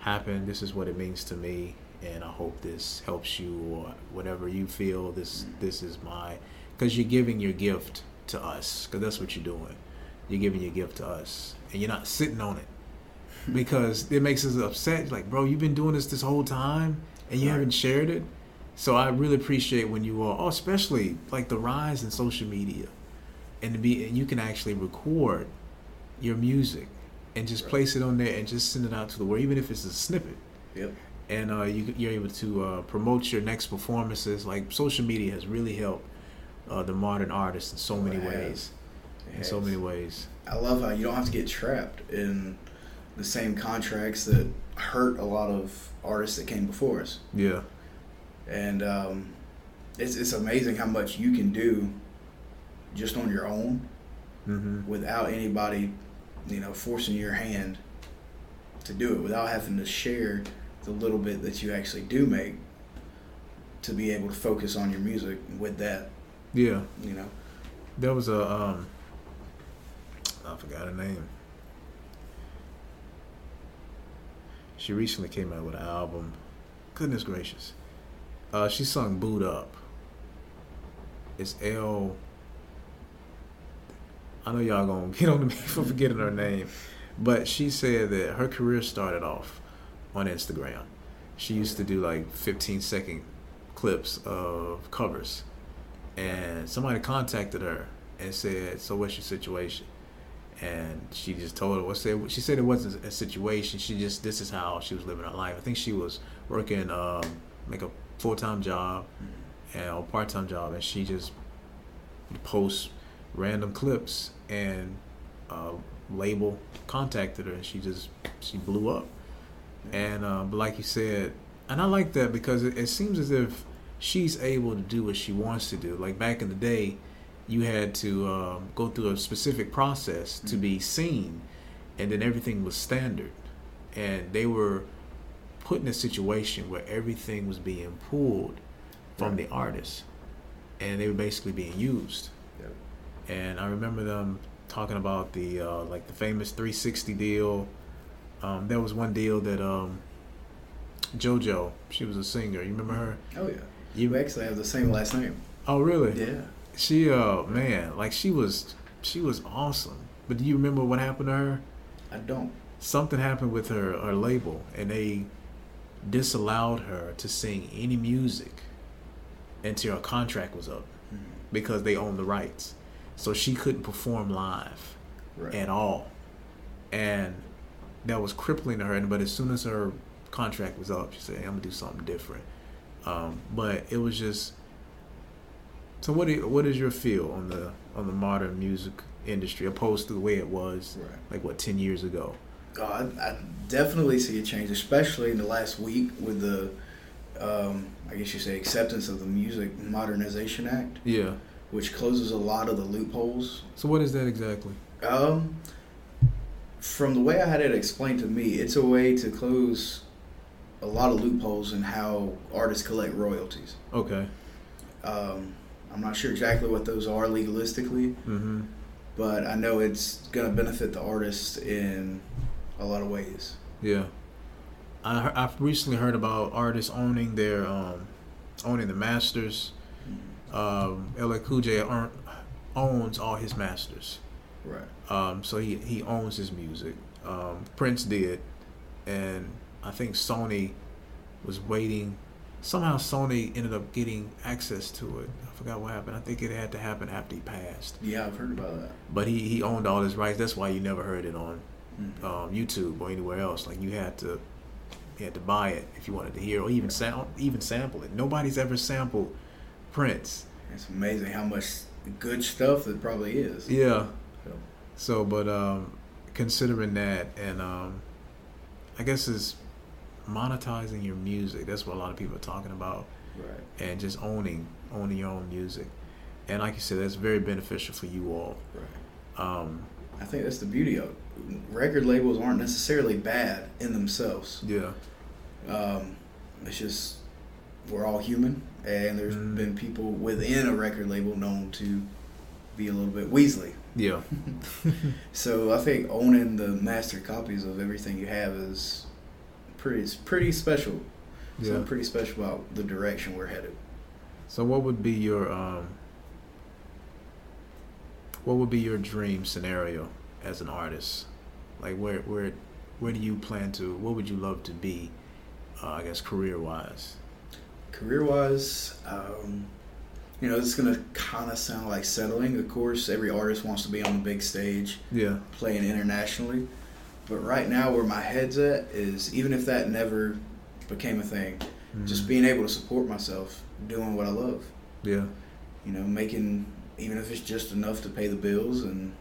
happened. This is what it means to me." And I hope this helps you, or whatever you feel. This this is my, because you're giving your gift to us, because that's what you're doing. You're giving your gift to us, and you're not sitting on it because it makes us upset. Like, bro, you've been doing this this whole time and you Right. haven't shared it. So I really appreciate when you all, oh, especially like the rise in social media, and to be and you can actually record your music and just Right. place it on there and just send it out to the world, even if it's a snippet. Yep. And uh, you, you're able to uh, promote your next performances. Like social media has really helped uh, the modern artist in so many it ways. In so many ways. I love how you don't have to get trapped in the same contracts that hurt a lot of artists that came before us. Yeah. And um, it's it's amazing how much you can do just on your own Mm-hmm. without anybody, you know, forcing your hand to do it, without having to share the little bit that you actually do make to be able to focus on your music with that, Yeah. you know. There was a um I forgot her name. She recently came out with an album. Goodness gracious. Uh she sung Boo'd Up. It's L I know y'all gonna get on to me for forgetting her name. But she said that her career started off on Instagram. She used to do like 15 second clips of covers. And somebody contacted her and said, "So what's your situation?" And she just told her what said. She said it wasn't a situation. She just this is how she was living her life. I think she was working um, like a full time job and a part time job, and she just posts random clips and uh, label contacted her, and she just she blew up. And uh, but like you said, and I like that because it, it seems as if she's able to do what she wants to do. Like back in the day, you had to um, go through a specific process to be seen, and then everything was standard, and they were put in a situation where everything was being pulled from the artist, and they were basically being used. And I remember them talking about the uh, like the famous 360 deal. Um, there was one deal that um, JoJo, she was a singer. You remember her? Oh yeah. You actually have the same last name. Oh, really? Yeah. She, uh, man, like she was, she was awesome. But do you remember what happened to her? I don't. Something happened with her, her label, and they disallowed her to sing any music until her contract was up because they owned the rights. So she couldn't perform live Right. at all. And that was crippling to her. But as soon as her contract was up, she said, I'm going to do something different. Um, but it was just. So what? Do, what is your feel on the on the modern music industry opposed to the way it was Right. like what ten years ago? Oh, I, I definitely see a change, especially in the last week with the, um, I guess you say, acceptance of the Music Modernization Act, Yeah. which closes a lot of the loopholes. So what is that exactly? Um, from the way I had it explained to me, it's a way to close a lot of loopholes in how artists collect royalties. Okay. Um, I'm not sure exactly what those are legalistically, Mm-hmm. but I know it's going to benefit the artist in a lot of ways. Yeah. I, I've recently heard about artists owning their um, owning the masters. Um, LL Cool J owns all his masters. Right. Um, so he, he owns his music. Um, Prince did, and I think Sony was waiting. Somehow Sony ended up getting access to it. I forgot what happened. I think it had to happen after he passed. Yeah, I've heard about that. But he, he owned all his rights. That's why you never heard it on Mhm. um, YouTube or anywhere else. Like you had to you had to buy it if you wanted to hear or even sound even sample it. Nobody's ever sampled Prince. It's amazing how much good stuff there probably is. Yeah. So, So, but um, considering that, and um, I guess is monetizing your music. That's what a lot of people are talking about, right. and just owning owning your own music. And like you said, that's very beneficial for you all. Right. Um, I think that's the beauty of it. Record labels aren't necessarily bad in themselves. yeah, Um, it's just we're all human, and there's Mhm. been people within a record label known to be a little bit Weasley. yeah, So I think owning the master copies of everything you have is pretty it's pretty special. yeah. Something pretty special about the direction we're headed. So what would be your um what would be your dream scenario as an artist? Like where where where do you plan to what would you love to be uh, I guess career wise? Career wise, um, you know, it's gonna kind of sound like settling. Of course, every artist wants to be on the big stage, Yeah. playing internationally. But right now, where my head's at is even if that never became a thing, just Mhm. being able to support myself, doing what I love. Yeah. You know, making even if it's just enough to pay the bills and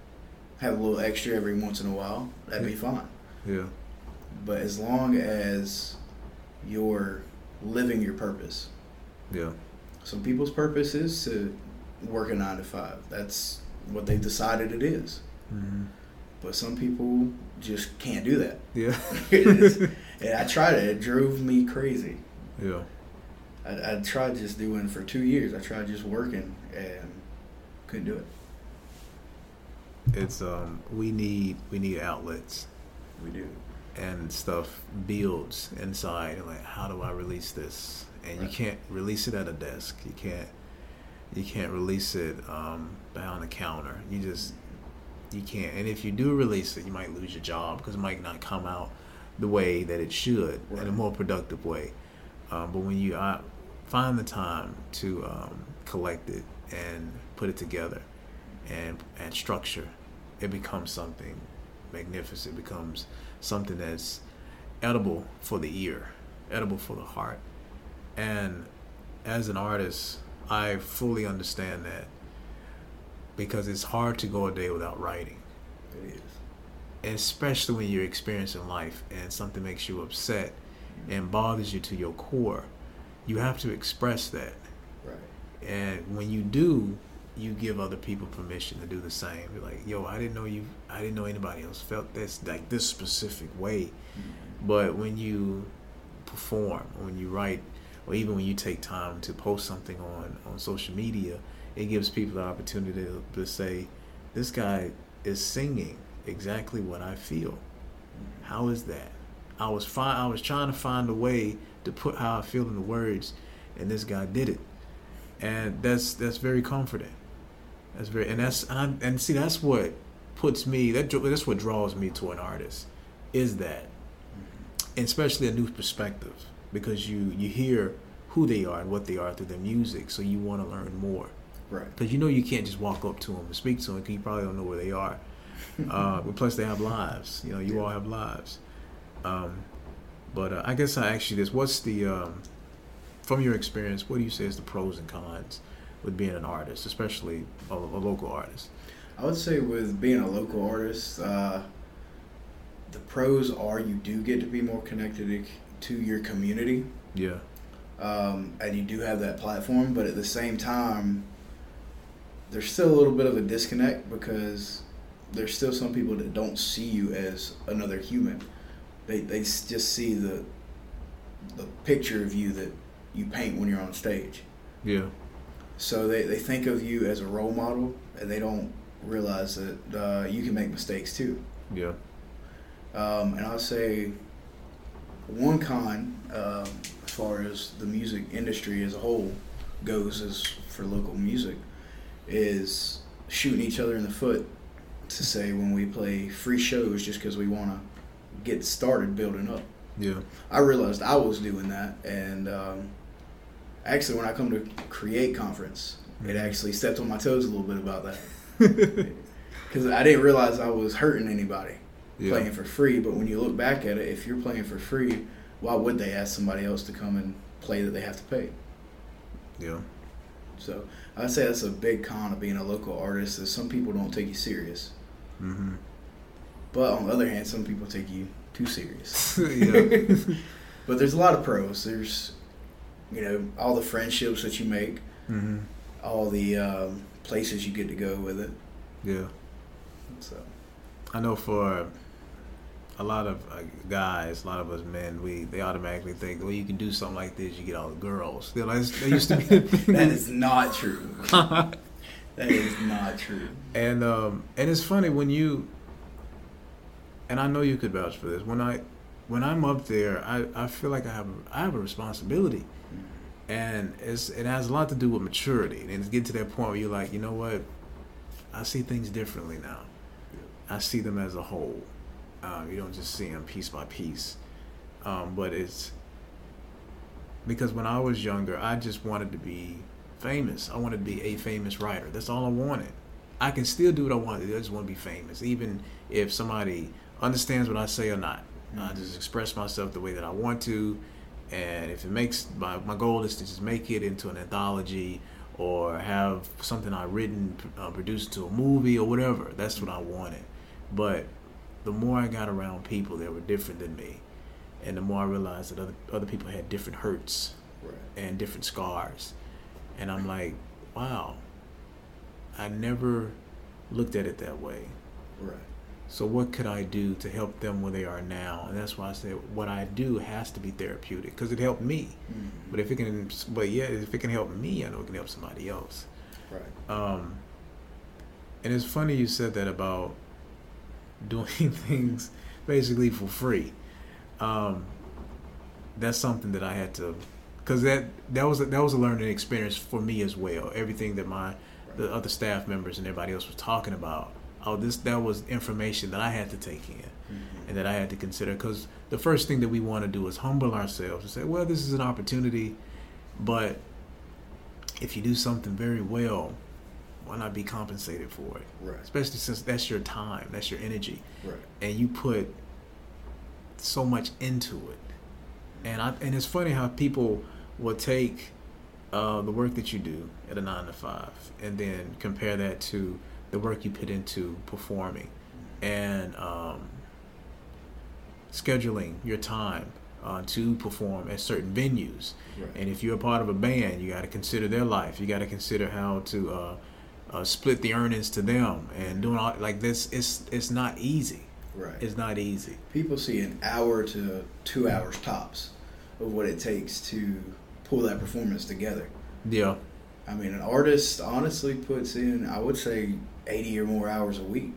have a little extra every once in a while, that'd be fine. Yeah. But as long as you're living your purpose, Yeah. some people's purpose is to work a nine to five. That's what they've decided it is. hmm But some people just can't do that. Yeah. and I tried it. It drove me crazy. yeah. I, I tried just doing for two years. I tried just working and couldn't do it. It's um we need we need outlets We do. and stuff builds inside and like how do I release this? And you can't release it at a desk. You can't you can't release it um behind the counter. You just you can't. And if you do release it, you might lose your job because it might not come out the way that it should in a more productive way. Um, but when you uh, find the time to um, collect it and put it together and and structure, it becomes something magnificent. It becomes something that's edible for the ear, edible for the heart. And as an artist, I fully understand that because it's hard to go a day without writing, It is. especially when you're experiencing life and something makes you upset and bothers you to your core. You have to express that. Right. And when you do, you give other people permission to do the same. You're like, yo, I didn't know you, I didn't know anybody else felt this like this specific way. Mm-hmm. But when you perform, when you write, or even when you take time to post something on, on social media, it gives people the opportunity to, to say, this guy is singing exactly what I feel. How is that? I was fi- I was trying to find a way to put how I feel in the words, and this guy did it, and that's that's very comforting. That's very and that's and, I, and see that's what puts me that that's what draws me to an artist, is that, and especially a new perspective because you you hear who they are and what they are through their music, so you want to learn more Right. because you know you can't just walk up to them and speak to them because you probably don't know where they are. Uh, but plus, they have lives. You know, you Yeah. all have lives. Um, but uh, I guess I ask you this: What's the um, from your experience? What do you say is the pros and cons with being an artist, especially a, a local artist? I would say with being a local artist, uh, the pros are you do get to be more connected to your community, Yeah, um, and you do have that platform. But at the same time, there's still a little bit of a disconnect because there's still some people that don't see you as another human. They they just see the the picture of you that you paint when you're on stage. Yeah. So they, they think of you as a role model, and they don't realize that uh, you can make mistakes too. Yeah. Um, and I'll say one con, um, as far as the music industry as a whole goes, as for local music, is shooting each other in the foot to say when we play free shows just because we want to get started building up. Yeah. I realized I was doing that, and um, actually, when I come to create conference, it Mhm. actually stepped on my toes a little bit about that because I didn't realize I was hurting anybody Yeah. playing for free. But when you look back at it, if you're playing for free, why would they ask somebody else to come and play that they have to pay? Yeah. So I'd say that's a big con of being a local artist is some people don't take you serious, Mm-hmm. but on the other hand, some people take you too serious. But there's a lot of pros. There's, you know, all the friendships that you make, Mm-hmm. all the um, places you get to go with it. Yeah. So I know for a lot of uh, guys, a lot of us men, we they automatically think, well, you can do something like this, you get all the girls. You know, that used to be that is not true. that is not true. and um, and it's funny when you and I know you could vouch for this. When I when I'm up there, I, I feel like I have I have a responsibility, and it's it has a lot to do with maturity. And it's getting to that point where you're like, you know what, I see things differently now. I see them as a whole. Um, you don't just see them piece by piece. Um, but it's because when I was younger, I just wanted to be famous. I wanted to be a famous writer. That's all I wanted. I can still do what I want. I just want to be famous, even if somebody understands what I say or not. I just express myself the way that I want to, and if it makes my my goal is to just make it into an anthology or have something I written uh, produced to a movie or whatever. That's what I wanted. But the more I got around people that were different than me, and the more I realized that other other people had different hurts Right. and different scars. And I'm like, wow, I never looked at it that way. Right. So what could I do to help them where they are now? And that's why I said what I do has to be therapeutic because it helped me. Mhm. But if it can, but yeah, if it can help me, I know it can help somebody else. Right. Um, and it's funny you said that about doing things basically for free. Um, that's something that I had to, because that that was a, that was a learning experience for me as well. Everything that my the other staff members and everybody else was talking about, oh, this that was information that I had to take in Mhm. and that I had to consider. Because the first thing that we want to do is humble ourselves and say, well, this is an opportunity, but if you do something very well, why not be compensated for it? Right. Especially since that's your time, that's your energy, Right. and you put so much into it. And I and it's funny how people will take uh, the work that you do at a nine to five and then compare that to the work you put into performing and um, scheduling your time uh, to perform at certain venues. Right. And if you're a part of a band, you got to consider their life. You got to consider how to uh, uh, split the earnings to them and doing all like this. It's it's not easy. Right. It's not easy. People see an hour to two hours tops of what it takes to pull that performance together. Yeah, I mean, an artist honestly puts in, I would say, 80 or more hours a week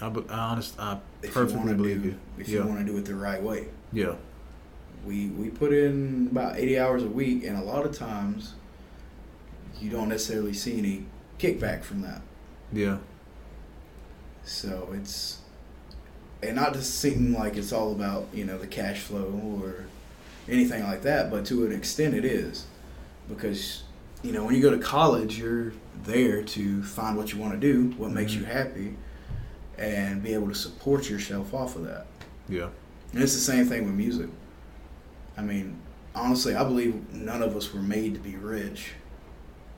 I, be- I honest, I if perfectly believe do you. if Yeah, you want to do it the right way. yeah, We we put in about 80 hours a week, and a lot of times you don't necessarily see any kickback from that. yeah, So it's and not to seem like it's all about you know the cash flow or anything like that, but to an extent it is because you know when you go to college, you're there to find what you want to do, what makes mm-hmm. you happy, and be able to support yourself off of that. yeah, And it's the same thing with music. I mean, honestly, I believe none of us were made to be rich.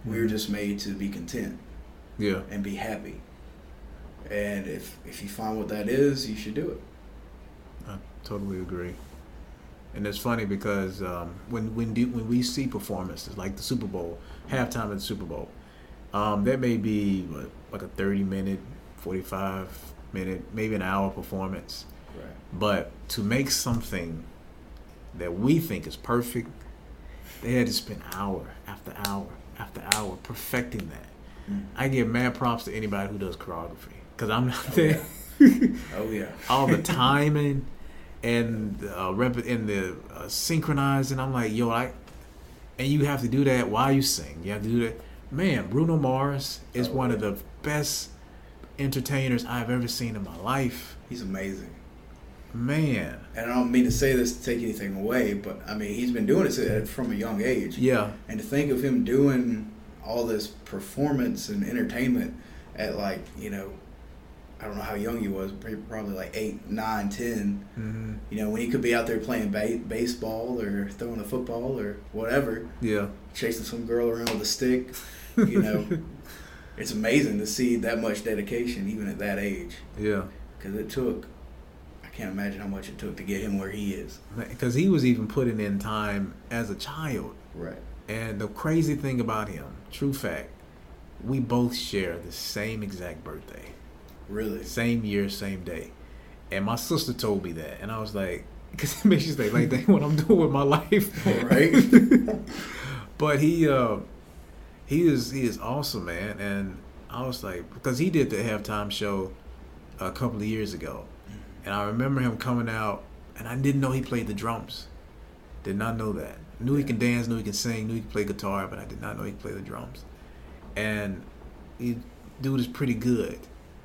We were Mhm. just made to be content yeah. and be happy. And if if you find what that is, you should do it. I totally agree. And it's funny because um, when when do, when we see performances like the Super Bowl, halftime at the Super Bowl, um, that may be what, like a thirty minute, 45 minute, maybe an hour performance. Right. But to make something that we think is perfect, they had to spend hour after hour after hour perfecting that. Mm. I give mad props to anybody who does choreography because I'm not Oh, there. Oh yeah. All the timing and uh, rep and the uh, synchronizing. I'm like, yo, I and you have to do that while you sing. You have to do that. Man, Bruno Mars is Oh, one of the best entertainers I've ever seen in my life. He's amazing. Man, And I don't mean to say this to take anything away, but I mean he's been doing it from a young age. yeah, And to think of him doing all this performance and entertainment at like, you know, I don't know how young he was, probably like eight, nine, ten. hmm You know, when he could be out there playing ba- baseball or throwing a football or whatever, yeah, chasing some girl around with a stick. You know, it's amazing to see that much dedication even at that age. yeah. Because it took, can't imagine how much it took to get him where he is. Because he was even putting in time as a child. Right. And the crazy thing about him, true fact, we both share the same exact birthday, Really. same year, same day. And my sister told me that, and I was like, because it makes you think like, dang, what I'm doing with my life, Right. but he, uh, he is he is awesome, man. And I was like, because he did the halftime show a couple of years ago, and I remember him coming out, and I didn't know he played the drums. Did not know that. Knew he can dance, knew he can sing, knew he could play guitar, but I did not know he could play the drums. And he dude is pretty good,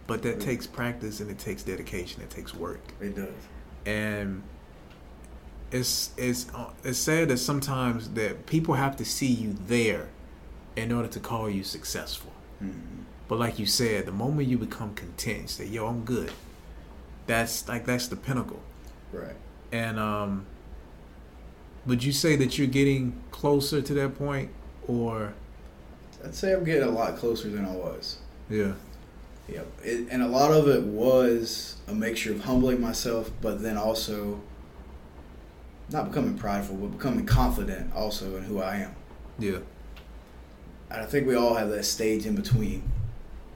but that takes practice and it takes dedication, it takes work, It does. and it's it's uh, it's sad that sometimes that people have to see you there in order to call you successful. Mhm. But like you said, the moment you become content, you say, "Yo, I'm good." That's like that's the pinnacle. Right. And um, would you say that you're getting closer to that point, or I'd say I'm getting a lot closer than I was. yeah, Yep. It, and a lot of it was a mixture of humbling myself, but then also not becoming prideful, but becoming confident also in who I am. yeah, And I think we all have that stage in between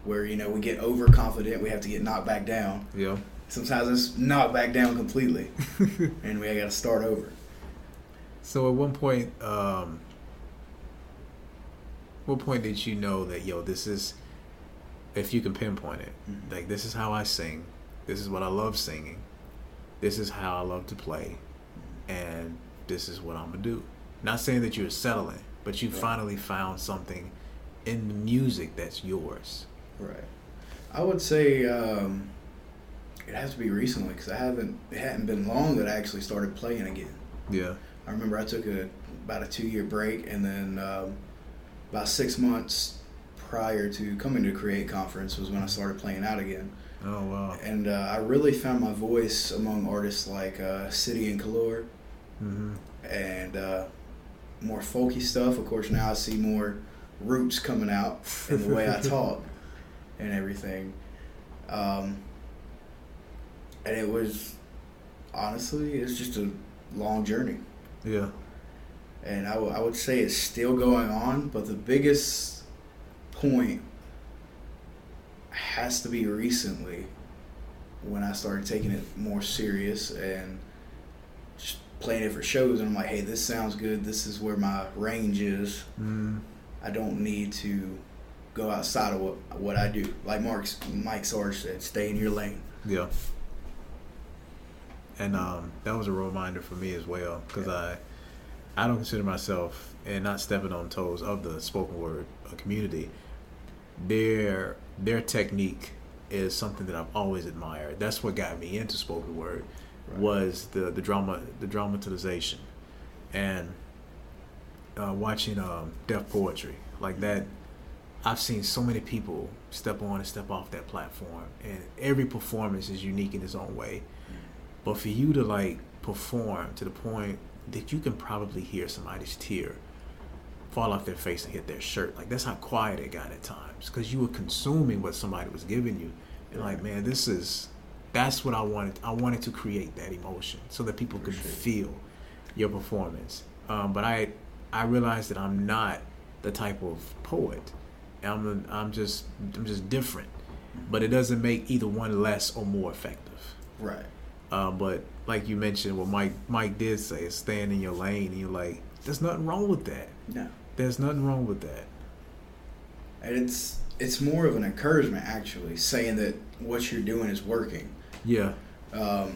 where, you know, we get overconfident, we have to get knocked back down. yeah, Sometimes it's knocked back down completely, and we got to start over. So at one point, um, what point did you know that yo, this is, if you can pinpoint it, Mhm. like this is how I sing, this is what I love singing, this is how I love to play, and this is what I'm gonna do. Not saying that you're settling, but you Right. finally found something in the music that's yours. Right. I would say um, it has to be recently because I haven't. It hadn't been long that I actually started playing again. Yeah, I remember I took a about a two year break, and then um, about six months prior to coming to Create Conference was when I started playing out again. Oh wow. And uh, I really found my voice among artists like uh, City and Colour hmm and uh, more folky stuff. Of course, now I see more roots coming out in the way I talk and everything. Um, and it was honestly, it's just a long journey. Yeah. and I would- I would say it's still going on, but the biggest point has to be recently when I started taking it more serious and just playing it for shows. And I'm like, hey, this sounds good. This is where my range is. Mm. I don't need to go outside of what what I do. Like Mark's Mike Sarge said, stay in your lane. Yeah. And um, that was a reminder for me as well because Yeah. I, I don't consider myself and not stepping on toes of the spoken word uh, community. Their their technique is something that I've always admired. That's what got me into spoken word Right. was the the drama the dramatization and uh, watching um, Def Poetry like that. I've seen so many people step on and step off that platform, and every performance is unique in its own way. But for you to like perform to the point that you can probably hear somebody's tear fall off their face and hit their shirt, like that's how quiet it got at times because you were consuming what somebody was giving you. And like, man, this is that's what I wanted. I wanted to create that emotion so that people could feel your performance. Um, but I I realized that I'm not the type of poet. I'm I'm just I'm just different, but it doesn't make either one less or more effective. Right. Uh, but like you mentioned, what Mike Mike did say is stand in your lane. And you're like, there's nothing wrong with that. No. There's nothing wrong with that. And it's it's more of an encouragement actually, saying that what you're doing is working. Yeah. Um,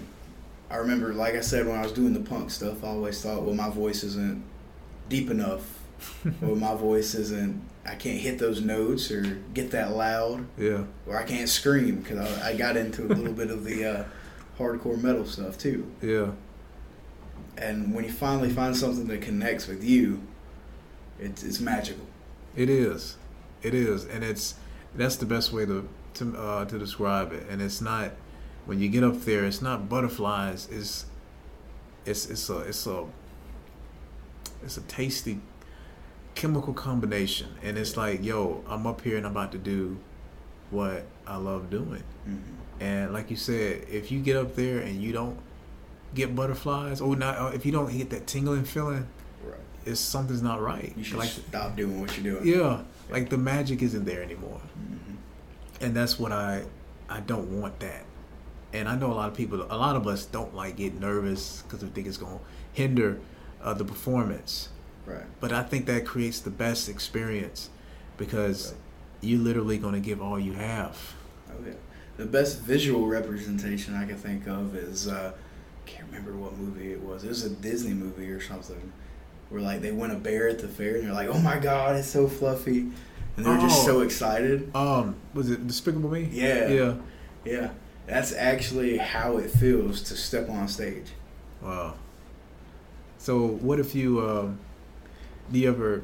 I remember, like I said, when I was doing the punk stuff, I always thought, well, my voice isn't deep enough, or my voice isn't, I can't hit those notes or get that loud, Yeah. or I can't scream because I, I got into a little bit of the uh, hardcore metal stuff too. Yeah. And when you finally find something that connects with you, it's it's magical. It is. It is, and it's that's the best way to to uh, to describe it. And it's not when you get up there. It's not butterflies. It's it's it's a it's a it's a tasty chemical combination, and it's like, yo, I'm up here and I'm about to do what I love doing. Mm-hmm. And like you said, if you get up there and you don't get butterflies, or not, if you don't get that tingling feeling, Right. it's something's not right. You should like, stop doing what you're doing. yeah, like the magic isn't there anymore, hmm and that's what I, I don't want that. And I know a lot of people, a lot of us don't like get nervous because we think it's going to hinder uh, the performance. Right. But I think that creates the best experience because you're literally going to give all you have. Oh yeah. The best visual representation I can think of is uh, can't remember what movie it was. It was a Disney movie or something. Where like they win a bear at the fair and they're like, "Oh my god, it's so fluffy," and they're just Oh. so excited. Um, was it Despicable Me? Yeah. Yeah. Yeah, that's actually how it feels to step on stage. Wow. So what if you um do you ever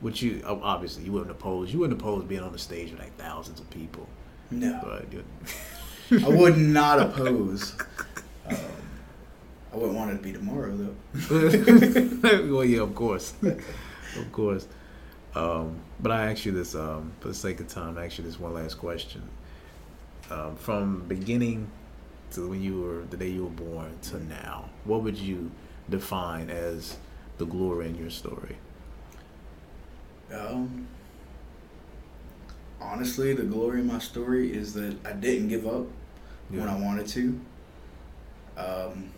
would you oh, obviously you wouldn't oppose you wouldn't oppose being on the stage with like thousands of people No, but I would not oppose. Um, I wouldn't want it to be tomorrow though. well yeah of course. Of course. Um, but I ask you this um, for the sake of time I ask you this one last question. Um, from beginning to when you were the day you were born to now what would you define as the glory in your story? Um, honestly, the glory of my story is that I didn't give up when I wanted to. Um,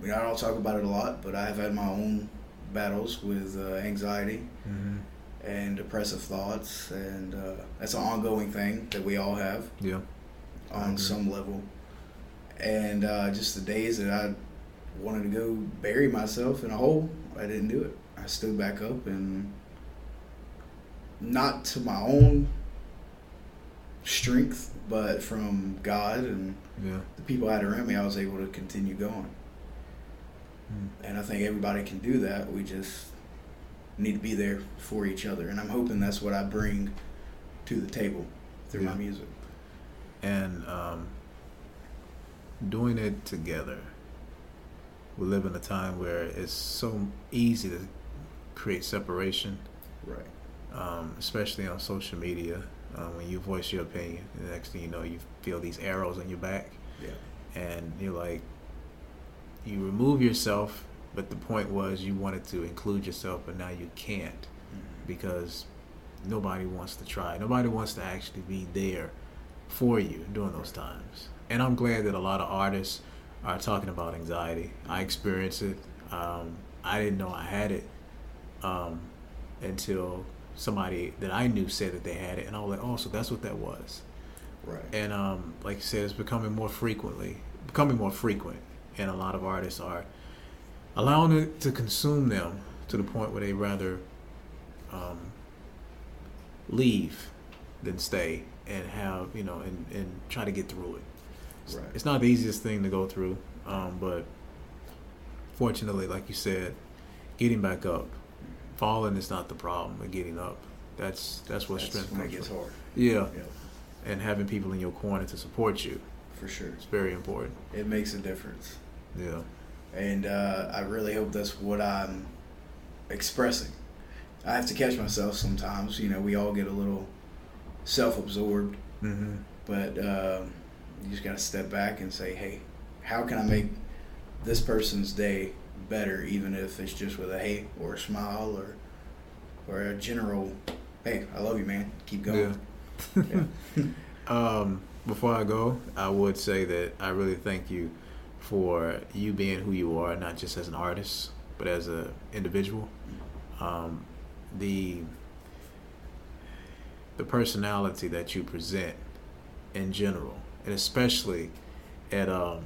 you know, I don't talk about it a lot, but I have had my own battles with uh, anxiety hmm and depressive thoughts, and uh, that's an ongoing thing that we all have yeah on some level. And uh, just the days that I wanted to go bury myself in a hole, I didn't do it. I stood back up and not to my own strength, but from God and yeah the people I had around me, I was able to continue going. Mm. And I think everybody can do that. We just need to be there for each other. And I'm hoping that's what I bring to the table through my music. and um, doing it together. We live in a time where it's so easy to create separation, Right. um, especially on social media. Um, when you voice your opinion, the next thing you know, you feel these arrows on your back, Yeah. and you're like, you remove yourself, but the point was you wanted to include yourself, but now you can't because nobody wants to try. Nobody wants to actually be there for you during those times. And I'm glad that a lot of artists are talking about anxiety. I experienced it. Um, I didn't know I had it um, until somebody that I knew said that they had it, and I was like, "Oh, so that's what that was." Right. And um, like you said, it's becoming more frequently, becoming more frequent, and a lot of artists are allowing it to consume them to the point where they rather um, leave than stay and have you know and, and try to get through it. It's, Right. it's not the easiest thing to go through, um, but fortunately, like you said, getting back up, falling is not the problem, but getting up. That's that's what That's strength when it comes gets from. hard. Yeah, Yeah, and having people in your corner to support you for sure. it's very important. It makes a difference. Yeah, And uh, I really hope that's what I'm expressing. I have to catch myself sometimes. You know, we all get a little self absorbed, mm-hmm. but um, you just got to step back and say, hey, how can I make this person's day better, even if it's just with a hey or a smile or or a general, hey, I love you, man. Keep going. yeah. Yeah. um, before I go, I would say that I really thank you for you being who you are, not just as an artist, but as an individual. Um, the the personality that you present in general, and especially at um,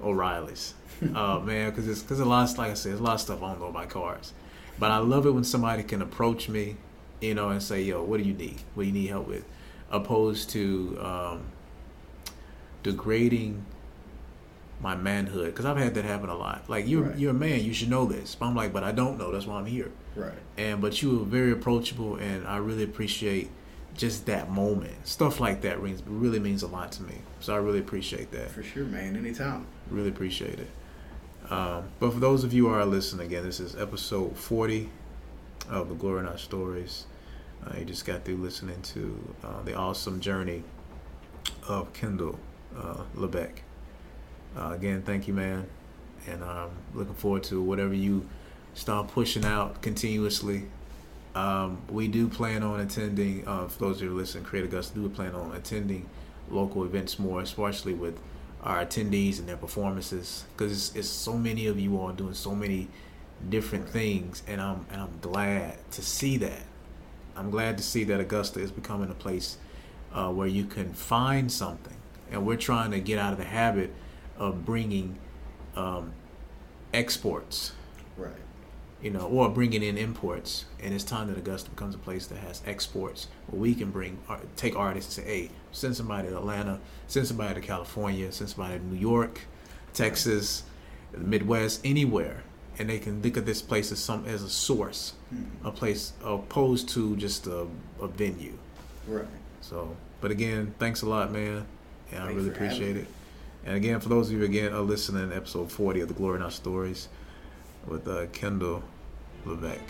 O'Reilly's, uh, man, because it's because a lot, of, like I said, there's a lot of stuff I don't know about cars, but I love it when somebody can approach me, you know, and say, "Yo, what do you need? What do you need help with?" Opposed to um, degrading my manhood, because I've had that happen a lot. Like you're Right. you're a man, you should know this. But I'm like, but I don't know. That's why I'm here Right. and but you were very approachable and i really appreciate just that moment stuff like that rings really means a lot to me so i really appreciate that For sure, man. Anytime. really appreciate it um, but for those of you who are listening again this is episode 40 of the glory in our stories uh, you just got through listening to uh, the awesome journey of kendall uh, levesque uh, again thank you man and um, looking forward to whatever you start pushing out continuously. Um, we do plan on attending. Uh, for those of you who listen, Create Augusta do plan on attending local events more, especially with our attendees and their performances, because it's, it's so many of you all doing so many different things, and I'm and I'm glad to see that. I'm glad to see that Augusta is becoming a place uh, where you can find something, and we're trying to get out of the habit of bringing um, exports Right. you know, or bringing in imports. And it's time that Augusta becomes a place that has exports where we can bring, take artists and say, hey, send somebody to Atlanta, send somebody to California, send somebody to New York, Texas, the Midwest, anywhere. And they can look at this place as some as a source, Hmm. a place opposed to just a, a venue. Right. So, but again, thanks a lot, man, and I really appreciate it. And again, for those of you again are listening, episode forty of the Glory in Our Stories with uh, Kendall Levesque.